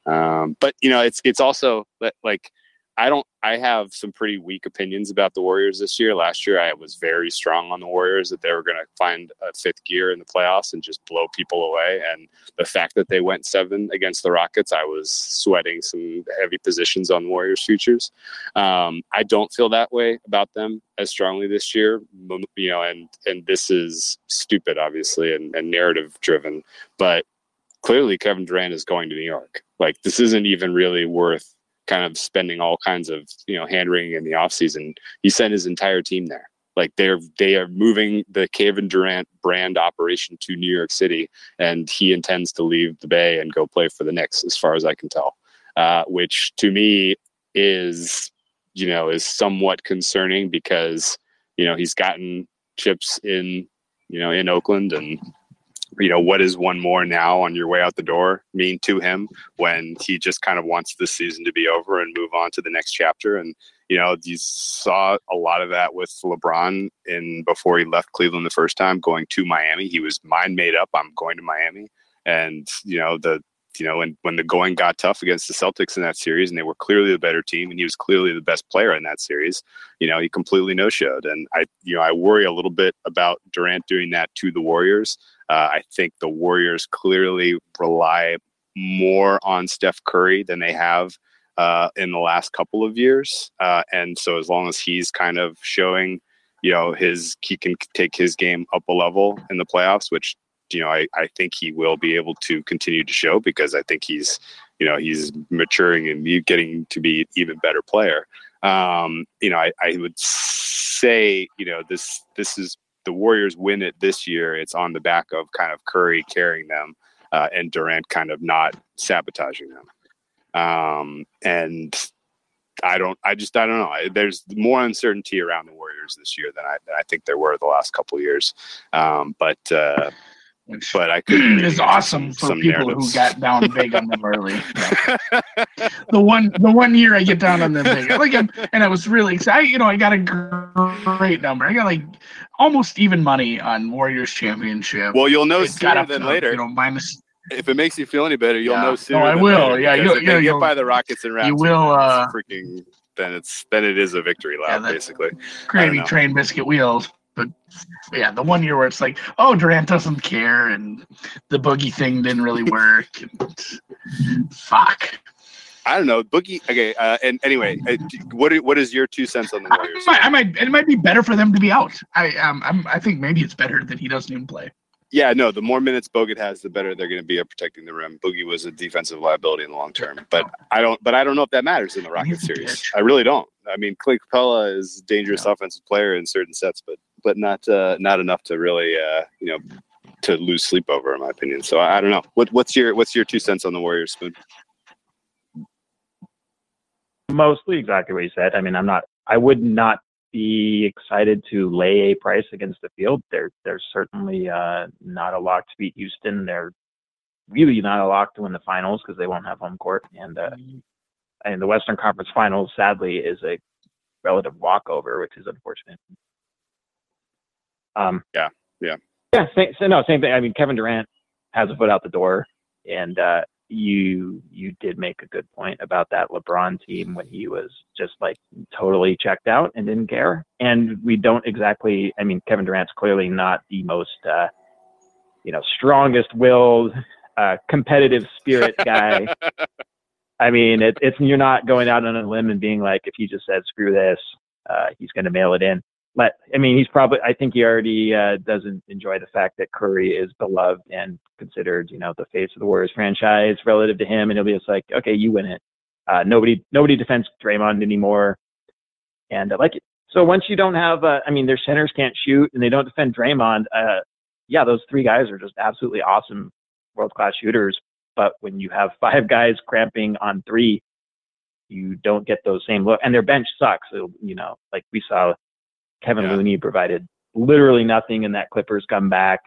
Um, but you know, it's it's also li- like I don't. I have some pretty weak opinions about the Warriors this year. Last year, I was very strong on the Warriors that they were going to find a fifth gear in the playoffs and just blow people away. And the fact that they went seven against the Rockets, I was sweating some heavy positions on Warriors futures. Um, I don't feel that way about them as strongly this year. You know, and and this is stupid, obviously, and, and narrative driven. But clearly, Kevin Durant is going to New York. Like this isn't even really worth kind of spending all kinds of you know hand wringing in the offseason. He sent his entire team there. Like they're they are moving the Kevin Durant brand operation to New York City, and he intends to leave the Bay and go play for the Knicks, as far as I can tell. Uh, which to me is you know is somewhat concerning because you know he's gotten chips in you know in Oakland and you know what is one more now on your way out the door mean to him when he just kind of wants this season to be over and move on to the next chapter? And you know you saw a lot of that with lebron in before he left cleveland the first time going to miami. He was mind made up i'm going to miami. And you know the you know when when the going got tough against the celtics in that series and they were clearly the better team and he was clearly the best player in that series you know he completely no showed and i you know i worry a little bit about durant doing that to the warriors uh, I think the Warriors clearly rely more on Steph Curry than they have uh, in the last couple of years. Uh, and so, as long as he's kind of showing, you know, his he can take his game up a level in the playoffs, which you know I, I think he will be able to continue to show because I think he's you know he's maturing and getting to be an even better player. Um, you know, I, I would say you know this this is the Warriors win it this year, it's on the back of kind of Curry carrying them uh, and Durant kind of not sabotaging them. Um, and I don't. I just. I don't know. I, there's more uncertainty around the Warriors this year than I, than I think there were the last couple years. Um, but uh, but I could. (clears throat) is awesome for people narratives. who got down big on them early. (laughs) (laughs) the one the one year I get down on them big, like I'm, and I was really excited. You know, I got a great number. I got like almost even money on Warriors championship. Well, you'll know It sooner than to, later. You know, minus if it makes you feel any better, you'll Yeah. know No, sooner. I than will. later, Yeah, you'll- yeah, they get you'll- by the Rockets and Raptors. you will, uh, freaking. Then it's then it is a victory lap, Yeah, basically. gravy train biscuit wheels. But yeah, the one year where it's like, oh, Durant doesn't care, and the boogie thing didn't really (laughs) work. And fuck. I don't know, Boogie. Okay, uh, and anyway, uh, what what is your two cents on the I might, I might, it might be better for them to be out. I um, I'm, I think maybe it's better that he doesn't even play. Yeah, no. The more minutes Bogut has, the better they're going to be at protecting the rim. Boogie was a defensive liability in the long term, but I don't. But I don't know if that matters in the Rocket series. I really don't. I mean, Clint Capela is a dangerous offensive player in certain sets, but but not uh, not enough to really uh, you know to lose sleep over, in my opinion. So I, I don't know. What what's your what's your two cents on the Warriors, Spoon? Mostly exactly what you said. I mean, I'm not. I would not be excited to lay a price against the field. They're they're certainly uh, not a lock to beat Houston. They're really not a lock to win the finals because they won't have home court. And uh, and the Western Conference Finals, sadly, is a relative walkover, which is unfortunate. Um, Yeah, yeah. yeah. Same, so no, same thing. I mean, Kevin Durant has a foot out the door, and uh, you you did make a good point about that LeBron team when he was just like totally checked out and didn't care. And we don't exactly. I mean, Kevin Durant's clearly not the most uh, you know strongest willed, uh, competitive spirit (laughs) guy. I mean, it, it's you're not going out on a limb and being like, if he just said screw this, uh, he's going to mail it in. But I mean, he's probably. I think he already uh, doesn't enjoy the fact that Curry is beloved and considered, you know, the face of the Warriors franchise relative to him, and he'll be just like, okay, you win it. Uh, nobody, nobody defends Draymond anymore, and I like it. So once you don't have, uh, I mean, their centers can't shoot and they don't defend Draymond. Uh, yeah, those three guys are just absolutely awesome, world class shooters. But when you have (laughs) five guys cramping on three, you don't get those same look, and their bench sucks. You know, like we saw, Kevon Yeah. Looney provided literally nothing in that Clippers comeback.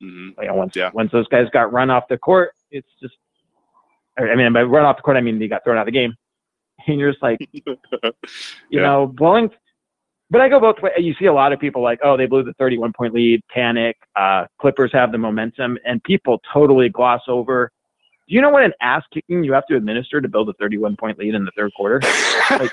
hmm You know, once Yeah. once those guys got run off the court, it's just. I mean, by run off the court, I mean they got thrown out of the game, (laughs) and you're just like, (laughs) you Yeah. know, blowing. But I go both ways. You see a lot of people like, oh, they blew the 31 point lead, panic. Uh, Clippers have the momentum, and people totally gloss over. Do you know what an ass kicking you have to administer to build a 31 point lead in the third quarter? (laughs)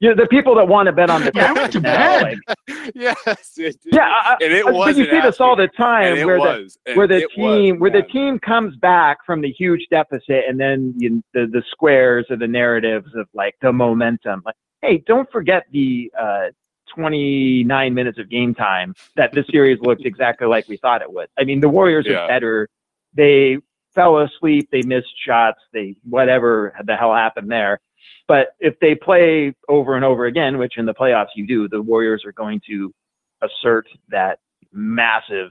You know, the people that want to bet on the Yeah, I went to now, bed. like, yes. It, yeah, I, and it I- was. but you an see this all the time And it where the and where the it was, team where the team comes back from the huge deficit and then you, the the squares or the narratives of like the momentum like hey don't forget the uh 29 minutes of game time that this series looked exactly like we thought it would i mean the warriors Yeah. are better they fell asleep they missed shots they whatever the hell happened there but if they play over and over again which in the playoffs you do the warriors are going to assert that massive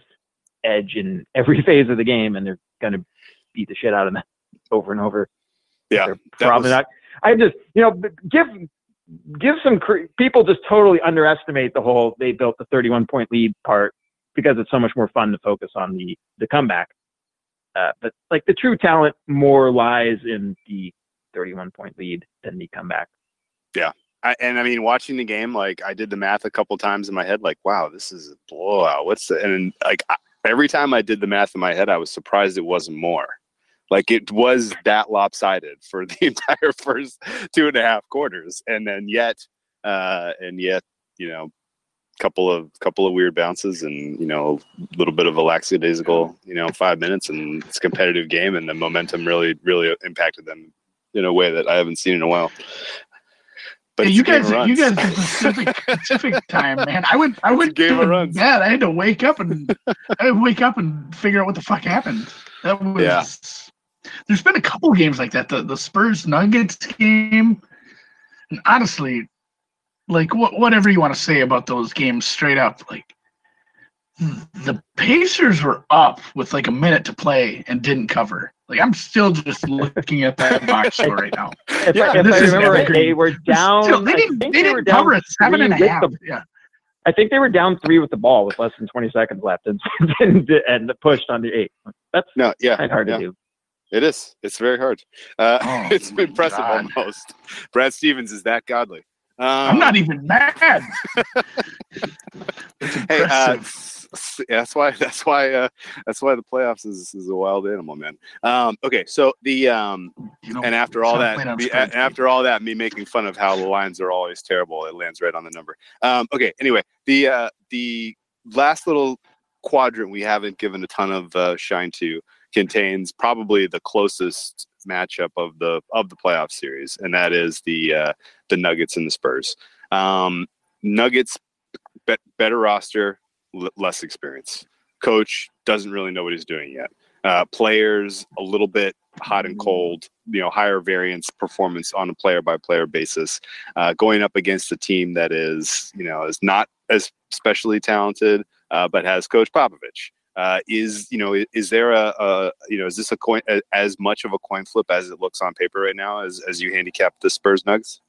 edge in every (laughs) phase of the game, and they're going to beat the shit out of them over and over. Yeah, they're probably was- not. I just, you know, give give some cre- people just totally underestimate the whole they built the 31 point lead part because it's so much more fun to focus on the the comeback. Uh, but like the true talent more lies in the 31 point lead than the comeback. I, and I mean, watching the game, like I did the math a couple times in my head, like, wow, this is a blowout. What's the, and like I, every time I did the math in my head, I was surprised it wasn't more. Like it was that lopsided for the (laughs) entire first two and a half quarters, and then yet, uh, and yet, you know, couple of couple of weird bounces, and you know, a little bit of a lackadaisical, you know, five minutes, and it's a competitive game, and the momentum really, really impacted them in a way that I haven't seen in a while. But Yeah, you guys, you guys, did Pacific (laughs) Pacific time, man. I went, I went game of runs. bed. I had to wake up and I had to wake up and figure out what the fuck happened. That was. Yeah. There's been a couple games like that. The the Spurs Nuggets game, and honestly, like what whatever you want to say about those games, straight up, like the Pacers were up with like a minute to play and didn't cover. Like I'm still just looking at that box (laughs) score right now. If, Yeah, I, if this I is remember right, evergreen. they were down. Still, they I didn't. think They were didn't down cover a seven three with the- yeah. I think they were down three with the ball with less than 20 seconds left and (laughs) and, and pushed on the eight. That's No, yeah, kind of hard yeah. to do. it is. It's very hard. Uh, Oh, (laughs) it's impressive God. almost. Brad Stevens is that godly. Um, I'm not even mad. It's Hey, uh, impressive. s- s- (laughs) that's why (laughs) that's why uh, that's why the playoffs is, is a wild animal, man. Um, okay, so the um, you know, and after all that, played on me, after all that, me making fun of how the lines are always terrible, it lands right on the number. Um, okay, anyway, the uh, the last little quadrant we haven't given a ton of uh, shine to contains probably the closest matchup of the of the playoff series, and that is the uh, the Nuggets and the Spurs. Um, Nuggets be- better roster, l- less experience. Coach doesn't really know what he's doing yet. Uh, players a little bit hot and cold. You know, higher variance performance on a player by player basis. Uh, going up against a team that is you know is not as especially talented, uh, but has Coach Popovich. Uh, is you know is there a, a you know is this a coin a- as much of a coin flip as it looks on paper right now as as you handicap the Spurs Nuggets?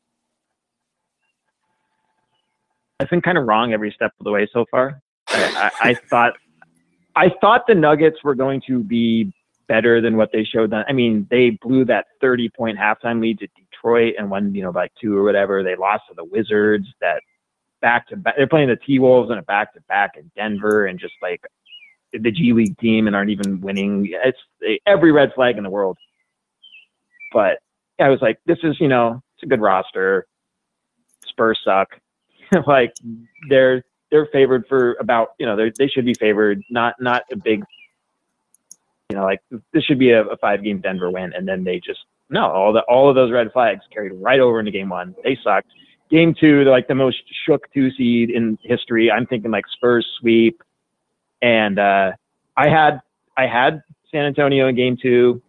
I've been kind of wrong every step of the way so far. I, I, thought I thought the Nuggets were going to be better than what they showed. Them. I mean, they blew that 30 point halftime lead to Detroit and won, you know, by two or whatever. They lost to the Wizards that back to back. They're playing the T Wolves in a back to back in Denver and just like the G League team and aren't even winning. It's every red flag in the world. But I was like, this is, you know, it's a good roster. Spurs suck. (laughs) like they're they're favored for about you know they should be favored not not a big you know like this should be a, a five game Denver win and then they just no all the all of those red flags carried right over into game one. They sucked. Game two they're like the most shook two seed in history. I'm thinking like Spurs sweep. And uh, I had I had San Antonio in game two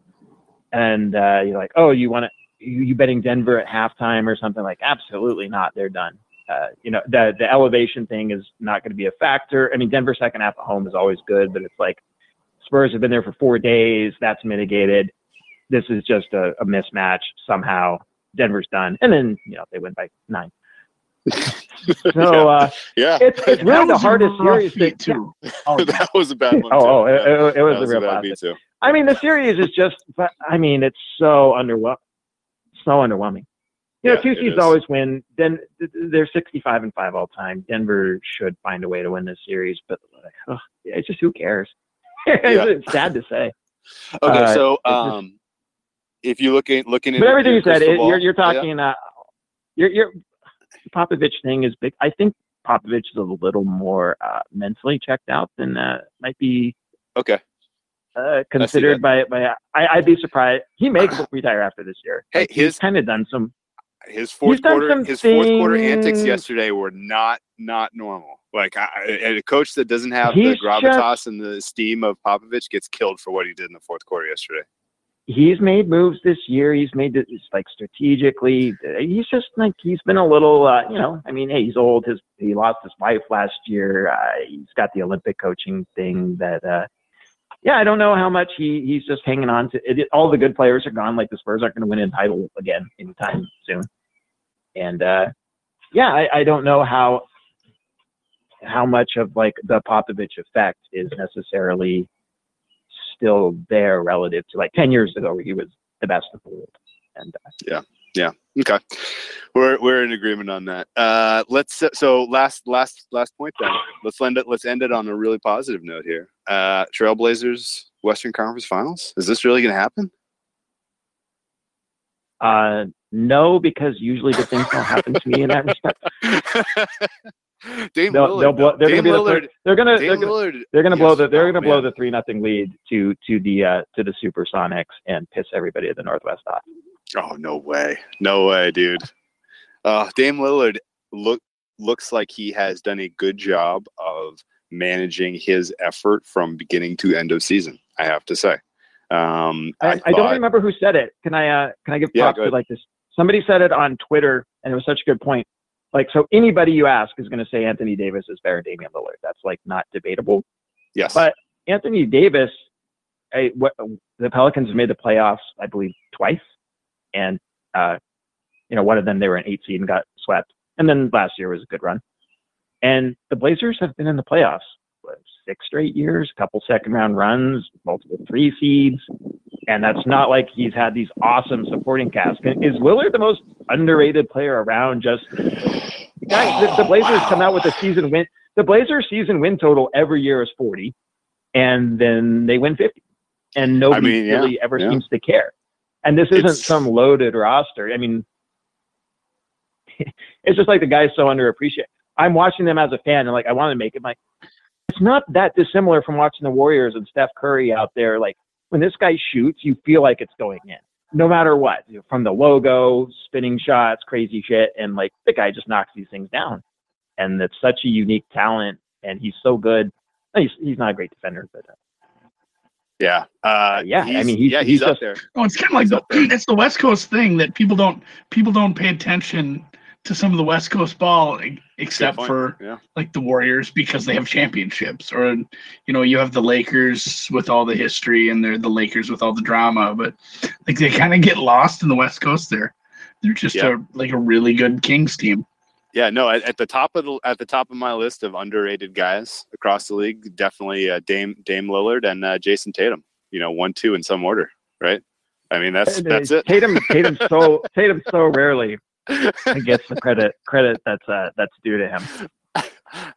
and uh, you're like oh you want to you betting Denver at halftime or something? Like absolutely not. They're done uh, you know, the the elevation thing is not going to be a factor. I mean, Denver second half at home is always good, but it's like Spurs have been there for four days. That's mitigated. This is just a, a mismatch somehow. Denver's done, and then you know they win by nine. (laughs) so uh, Yeah, it's it's really the hardest series. That, too. Oh, (laughs) that was a bad one. oh, oh, it, Yeah. it, it was That a real bad beat too. I mean, the series is just, I mean, it's so underwhelming. So underwhelming. You know, Yeah, two seeds always win. Then they're 65 and five all time. Denver should find a way to win this series, but ugh, it's just who cares? (laughs) it's sad to say. (laughs) Okay, Uh, so it's just- um, if you look at looking at But everything you said, it, you're, you're Yeah. talking. Uh, your your Popovich thing is big. I think Popovich is a little more uh, mentally checked out than uh, might be Okay. uh, considered by by. I, I'd be surprised. He may (sighs) retire after this year. Hey, Like, he's kind of done some. His fourth quarter his fourth quarter antics yesterday were not not normal. Like I, a coach that doesn't have the He's gravitas and the steam of Popovich gets killed for what he did in the fourth quarter yesterday. he's made moves this year. He's made it it's like strategically. He's just like he's been a little, uh, you know. I mean, hey, he's old. His he lost his wife last year. Uh, he's got the Olympic coaching thing. That uh, yeah, I don't know how much he he's just hanging on to. It, all the good players are gone. Like the Spurs aren't going to win a title again anytime soon. And uh, yeah, I, I don't know how how much of like the Popovich effect is necessarily still there relative to like 10 years ago where he was the best of the world. And uh, Okay, we're we're in agreement on that. Uh, let's so last last last point then. Let's end it. Let's end it on a really positive note here. Uh, Trailblazers Western Conference Finals. Is this really going to happen? uh, no, because usually good things don't happen to me in that respect. (laughs) Dame They'll, Lillard. they'll blow, they're going to be the, they're going to they're going they're going to blow yes. the they're Oh, going to blow the three nothing lead to to the uh, to the Supersonics and piss everybody at the Northwest off. Oh no way, no way, dude. Uh, Dame Lillard look looks like he has done a good job of managing his effort from beginning to end of season. I have to say. Um, I, I, don't remember who said it. Can I uh can I give Yeah, props go to like this? Somebody said it on Twitter, and it was such a good point. Like, so anybody you ask is going to say Anthony Davis is better than Damian Lillard. That's like not debatable. Yes. But Anthony Davis I, what, the Pelicans have made the playoffs, I believe, twice, and uh, you know, one of them they were an eight seed and got swept, and then last year was a good run. And the Blazers have been in the playoffs what, six straight years, a couple second round runs, multiple three seeds, and that's not like he's had these awesome supporting casts. Is Lillard the most underrated player around? Just guys, the, the Blazers come out with a season win. The Blazers season win total every year is forty, and then they win fifty, and nobody I mean, yeah, really ever yeah. seems to care. And this isn't It's- some loaded roster. I mean, (laughs) it's just like the guy's so underappreciated. I'm watching them as a fan, and like I want to make it like it's not that dissimilar from watching the Warriors and Steph Curry out there. Like when this guy shoots, you feel like it's going in, no matter what. You know, From the logo, spinning shots, crazy shit, and like the guy just knocks these things down. And it's such a unique talent, and he's so good. He's he's not a great defender, but uh, Yeah. Uh, Yeah, I mean, he's- yeah, he's he's, up just- there. Oh, it's kind of like He's the it's the West Coast thing that people don't people don't pay attention to some of the West Coast ball except for yeah. like the Warriors because they have championships, or you know you have the Lakers with all the history and they're the Lakers with all the drama, but like they kind of get lost in the West Coast there. They're just Yeah. a like a really good Kings team. Yeah, no, at, at the top of the at the top of my list of underrated guys across the league, definitely uh, Dame Dame Lillard and uh, Jayson Tatum. You know, one, two in some order, right? I mean, that's that's it. Tatum Tatum so (laughs) Tatum so rarely gets the credit credit that's uh, that's due to him.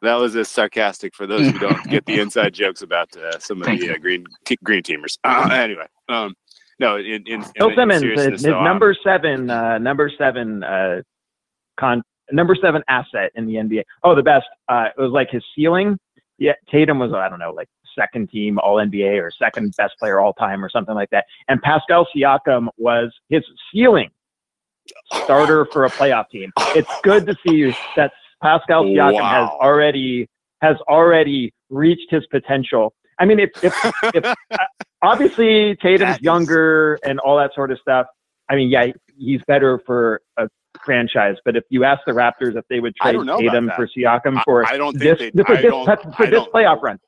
that was a sarcastic for those who don't (laughs) get the inside jokes about uh, some of the uh, green t- green teamers. Uh, anyway, um, no, in in, Bill in, in Simmons, seriousness, his, um, number seven, uh, number seven, uh, con, number seven asset in the NBA. Oh, the best. Uh, it was like his ceiling. Yeah, Tatum was I don't know, like second team All NBA or second best player all time or something like that. And Pascal Siakam was his ceiling starter for a playoff team. It's good to see you that Pascal Siakam has already has already reached his potential. I mean, if, if if (laughs) uh, obviously Tatum's younger and all that sort of stuff. I mean, yeah, he's better for a franchise. But if you ask the Raptors if they would trade don't know about Tatum for Siakam I- for I don't this think they. for I this, don't, for I this don't playoff run,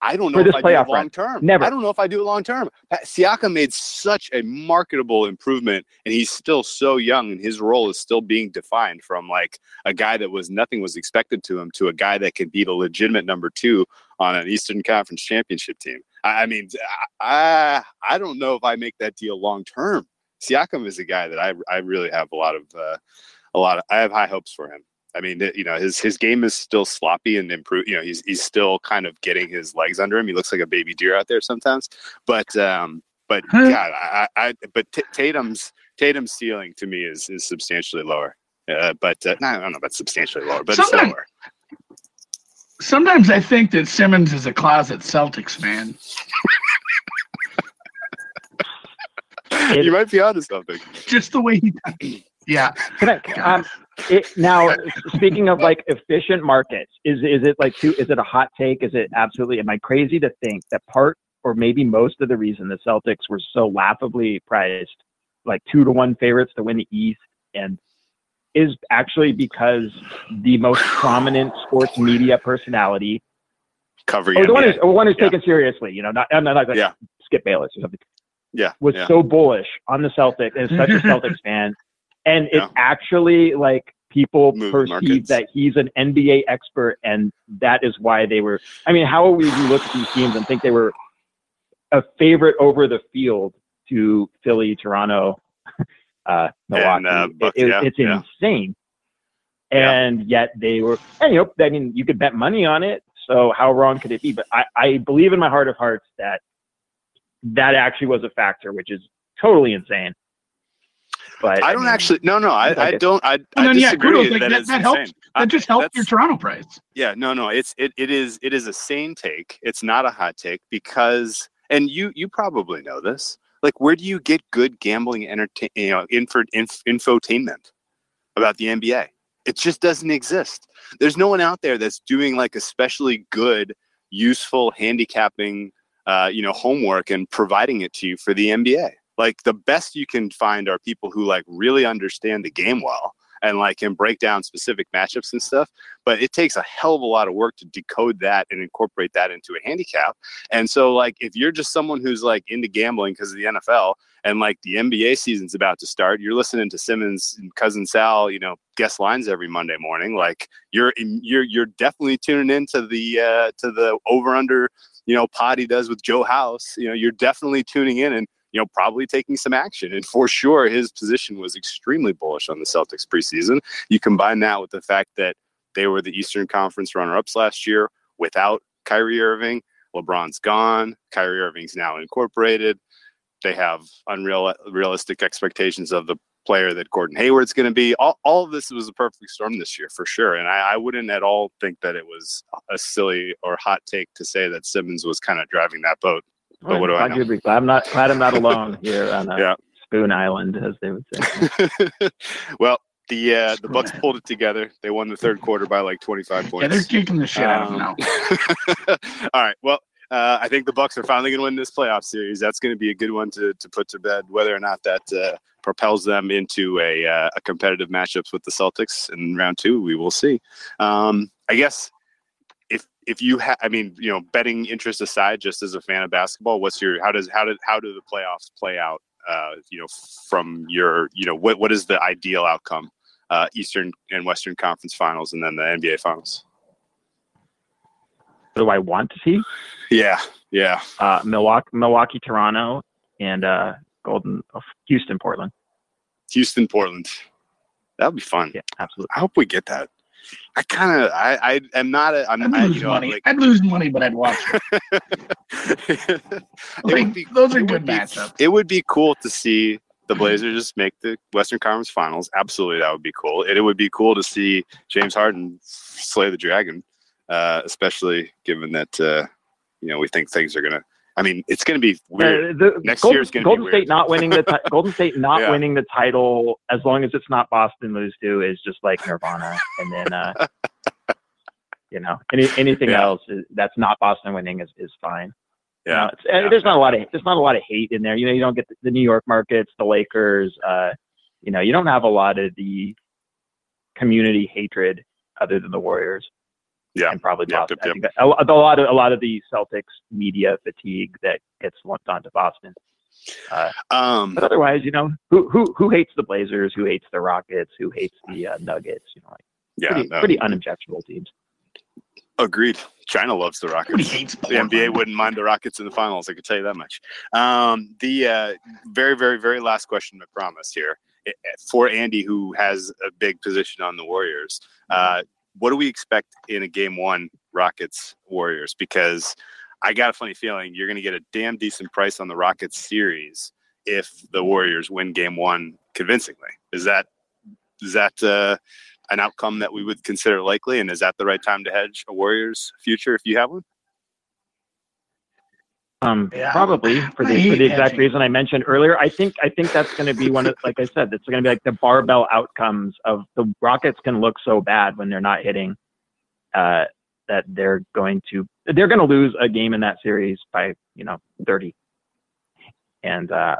I don't For know if this I do it playoff run. long term. Never. I don't know if I do it long term. Siakam made such a marketable improvement, and he's still so young, and his role is still being defined from like a guy that was nothing was expected to him to a guy that could be the legitimate number two on an Eastern Conference championship team. I, I mean, I I don't know if I make that deal long term. Siakam is a guy that I I really have a lot of uh, a lot of I have high hopes for him. I mean, you know, his his game is still sloppy and improve. You know, he's he's still kind of getting his legs under him. He looks like a baby deer out there sometimes. But um, but (laughs) Huh. God, I, I but T- Tatum's Tatum's ceiling to me is is substantially lower. Uh, but uh, no, I don't know about substantially lower, but it's Sometimes- lower. Sometimes I think that Simmons is a closet Celtics fan. (laughs) It- you might be onto something. Just the way he Yeah. Can I, um, it, now, speaking of like efficient markets, is is it like too? Is it a hot take? Is it absolutely? Am I crazy to think that part or maybe most of the reason the Celtics were so laughably priced, like two to one favorites to win the East, and is actually because the most prominent sports media personality, Covering or the one NBA. who's, or one who's Yeah. taken seriously, you know, not I'm not like Yeah. Skip Bayless or something yeah, was yeah. so bullish on the Celtics and such a (laughs) Celtics fan. And Yeah. it actually like people Moved perceive markets. that he's an NBA expert and that is why they were I mean, how would you look at these teams and think they were a favorite over the field to Philly, Toronto, (laughs) uh, Milwaukee? uh, Bucks, it- yeah, it's insane. And yet they were, and you know, I mean, you could bet money on it. So how wrong could it be? But I, I believe in my heart of hearts that that actually was a factor, which is totally insane. But I don't mean, actually. No, no, I, like I don't. I, I then, disagree. kudos, like, that that- is that helps. That uh, just helped your Toronto price. Yeah, no, no. It's it, it is it is a sane take. It's not a hot take because and you you probably know this. Like where do you get good gambling entertain you know info, inf, infotainment about the NBA? It just doesn't exist. There's no one out there that's doing like especially good useful handicapping uh, you know homework and providing it to you for the NBA. Like the best you can find are people who like really understand the game well and like can break down specific matchups and stuff. But it takes a hell of a lot of work to decode that and incorporate that into a handicap. And so, like, if you're just someone who's like into gambling because of the NFL and like the NBA season's about to start, you're listening to Simmons and cousin Sal, you know, guest lines every Monday morning. Like, you're you're you're definitely tuning into the uh, to the over under, you know, he does with Joe House. You know, you're definitely tuning in and you know, probably taking some action. And for sure, his position was extremely bullish on the Celtics preseason. You combine that with the fact that they were the Eastern Conference runner ups last year without Kyrie Irving. LeBron's gone. Kyrie Irving's now incorporated. They have unrealistic expectations of the player that Gordon Hayward's going to be. All, all of this was a perfect storm this year for sure. And I, I, wouldn't at all think that it was a silly or hot take to say that Simmons was kind of driving that boat. But what do I know? I'm not glad I'm not alone (laughs) here on uh, yeah. Spoon Island, as they would say. (laughs) well, the uh, the Bucks pulled it together. They won the third quarter by like 25 points. Yeah, they're kicking the shit um, out of them now. (laughs) all right. Well, uh, I think the Bucks are finally going to win this playoff series. That's going to be a good one to, to put to bed. Whether or not that uh, propels them into a, uh, a competitive matchups with the Celtics in round two, we will see. Um, I guess if you have, I mean, you know, betting interest aside, just as a fan of basketball, what's your how does how did how do the playoffs play out? Uh, you know, from your you know what what is the ideal outcome? Uh, Eastern and Western Conference Finals, and then the NBA Finals. What do I want to see? Yeah, yeah. Uh, Milwaukee, Milwaukee, Toronto, and uh, Golden, oh, Houston, Portland. Houston, Portland. That would be fun. Yeah, absolutely. I hope we get that. I kind of I I am not a I'm I'd I, lose you know, money. Like, I'd lose money, but I'd watch it. (laughs) like, be, those are good be, matchups. It would be cool to see the Blazers just make the Western Conference Finals. Absolutely, that would be cool. And it would be cool to see James Harden slay the Dragon, uh, especially given that uh, you know we think things are gonna I mean, it's going to be weird. Uh, the, Next Golden, year is going to be Golden State not winning the t- (laughs) Golden State not yeah. winning the title as long as it's not Boston lose to is just like Nirvana. and then, uh, (laughs) you know, any, anything yeah. else is, that's not Boston winning is, is fine. Yeah. You know, yeah. There's not a lot of there's not a lot of hate in there. You know, you don't get the, the New York markets, the Lakers. Uh, you know, you don't have a lot of the community hatred other than the Warriors yeah, and probably yep, Boston. Yep, yep. a, a, lot of a lot of the Celtics media fatigue that gets lumped onto Boston. Uh, um, but otherwise, you know, who who who hates the Blazers? Who hates the Rockets? Who hates the uh, Nuggets? You know, like yeah, pretty, no. pretty unobjectionable teams. Agreed. China loves the Rockets. Hates the NBA wouldn't mind the Rockets in the finals. I could tell you that much. Um, the uh, very, very, very last question, I promise here for Andy, who has a big position on the Warriors. Uh, what do we expect in a game one Rockets Warriors? Because I got a funny feeling you're going to get a damn decent price on the Rockets series if the Warriors win game one convincingly. Is that is that uh, an outcome that we would consider likely? And is that the right time to hedge a Warriors future if you have one? Um, yeah. probably for the, for the (laughs) exact hedging. reason I mentioned earlier. I think I think that's going to be one of, like I said, it's going to be like the barbell outcomes of the Rockets can look so bad when they're not hitting, uh, that they're going to they're going to lose a game in that series by you know 30, and uh,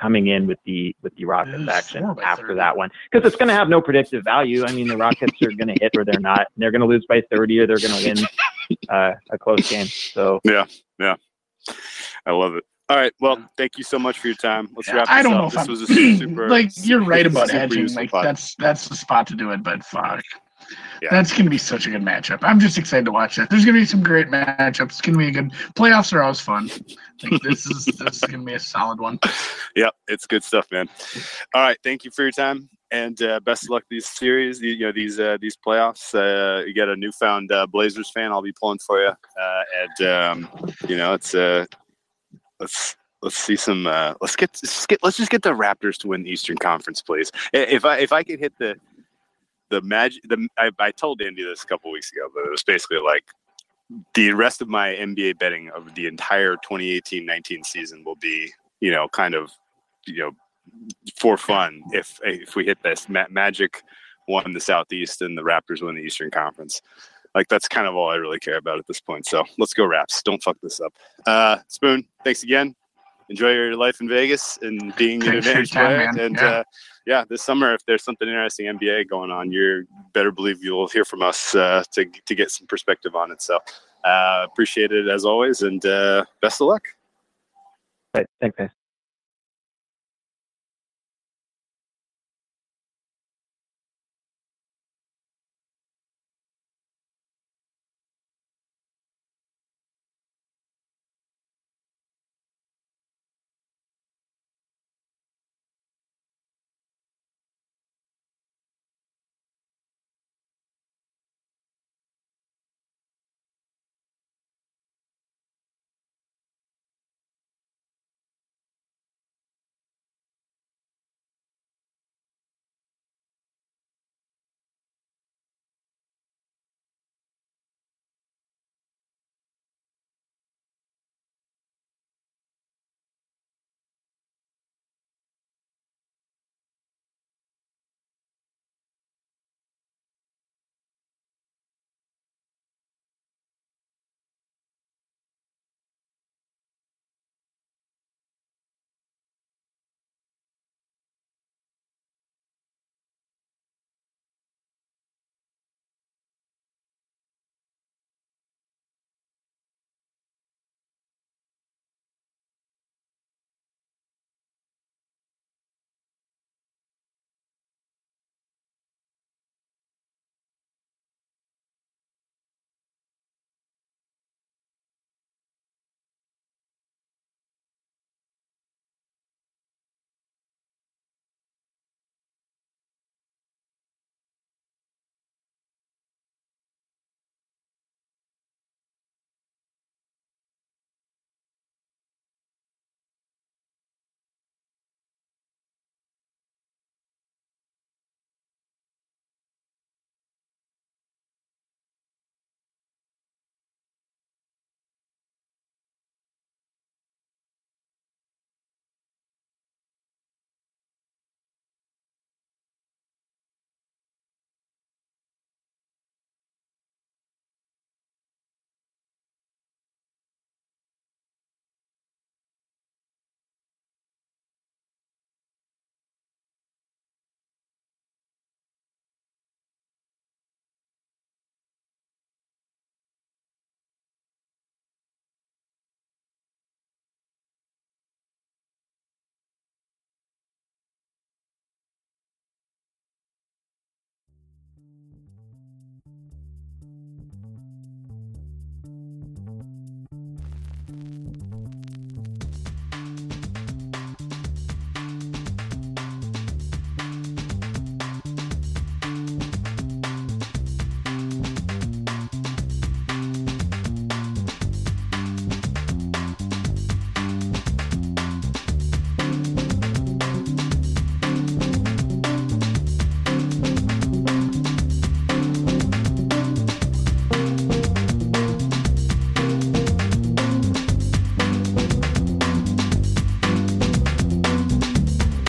coming in with the with the Rockets action after 30. that one because it's going to have no predictive value. I mean, the Rockets are going to hit or they're not. They're going to lose by 30 or they're going to win uh, a close game. So yeah, yeah, I love it. All right. Well, thank you so much for your time. Let's yeah, wrap I don't up. know if this I'm, was a super, (clears throat) like you're right about hedging. Like that's that's the spot to do it. But fuck, yeah. that's gonna be such a good matchup. I'm just excited to watch that. There's gonna be some great matchups. It's gonna be a good playoffs are always fun. Like, this is this is gonna be a solid one. (laughs) Yep, it's good stuff, man. All right. Thank you for your time and uh, best of luck these series. You know these uh, these playoffs. Uh, you get a newfound uh, Blazers fan. I'll be pulling for you, uh, and um, you know it's uh, let's let's see some. let's get let's get let's just get the Raptors to win the Eastern Conference, please. If I if I could hit the the magic, the I, I told Andy this a couple weeks ago, but it was basically like the rest of my NBA betting of the entire 2018-19 season will be you know kind of you know for fun if if we hit this. Ma- Magic won the Southeast and the Raptors win the Eastern Conference. Like that's kind of all I really care about at this point. So let's go Raps. Don't fuck this up. Uh, Spoon, thanks again. enjoy your life in Vegas and being an Thanks for advantage time, player. And Yeah. uh, yeah, this summer, if there's something interesting NBA going on, you better believe you'll hear from us uh, to to get some perspective on it. So uh, appreciate it as always, and uh, best of luck. Right. Thanks, guys.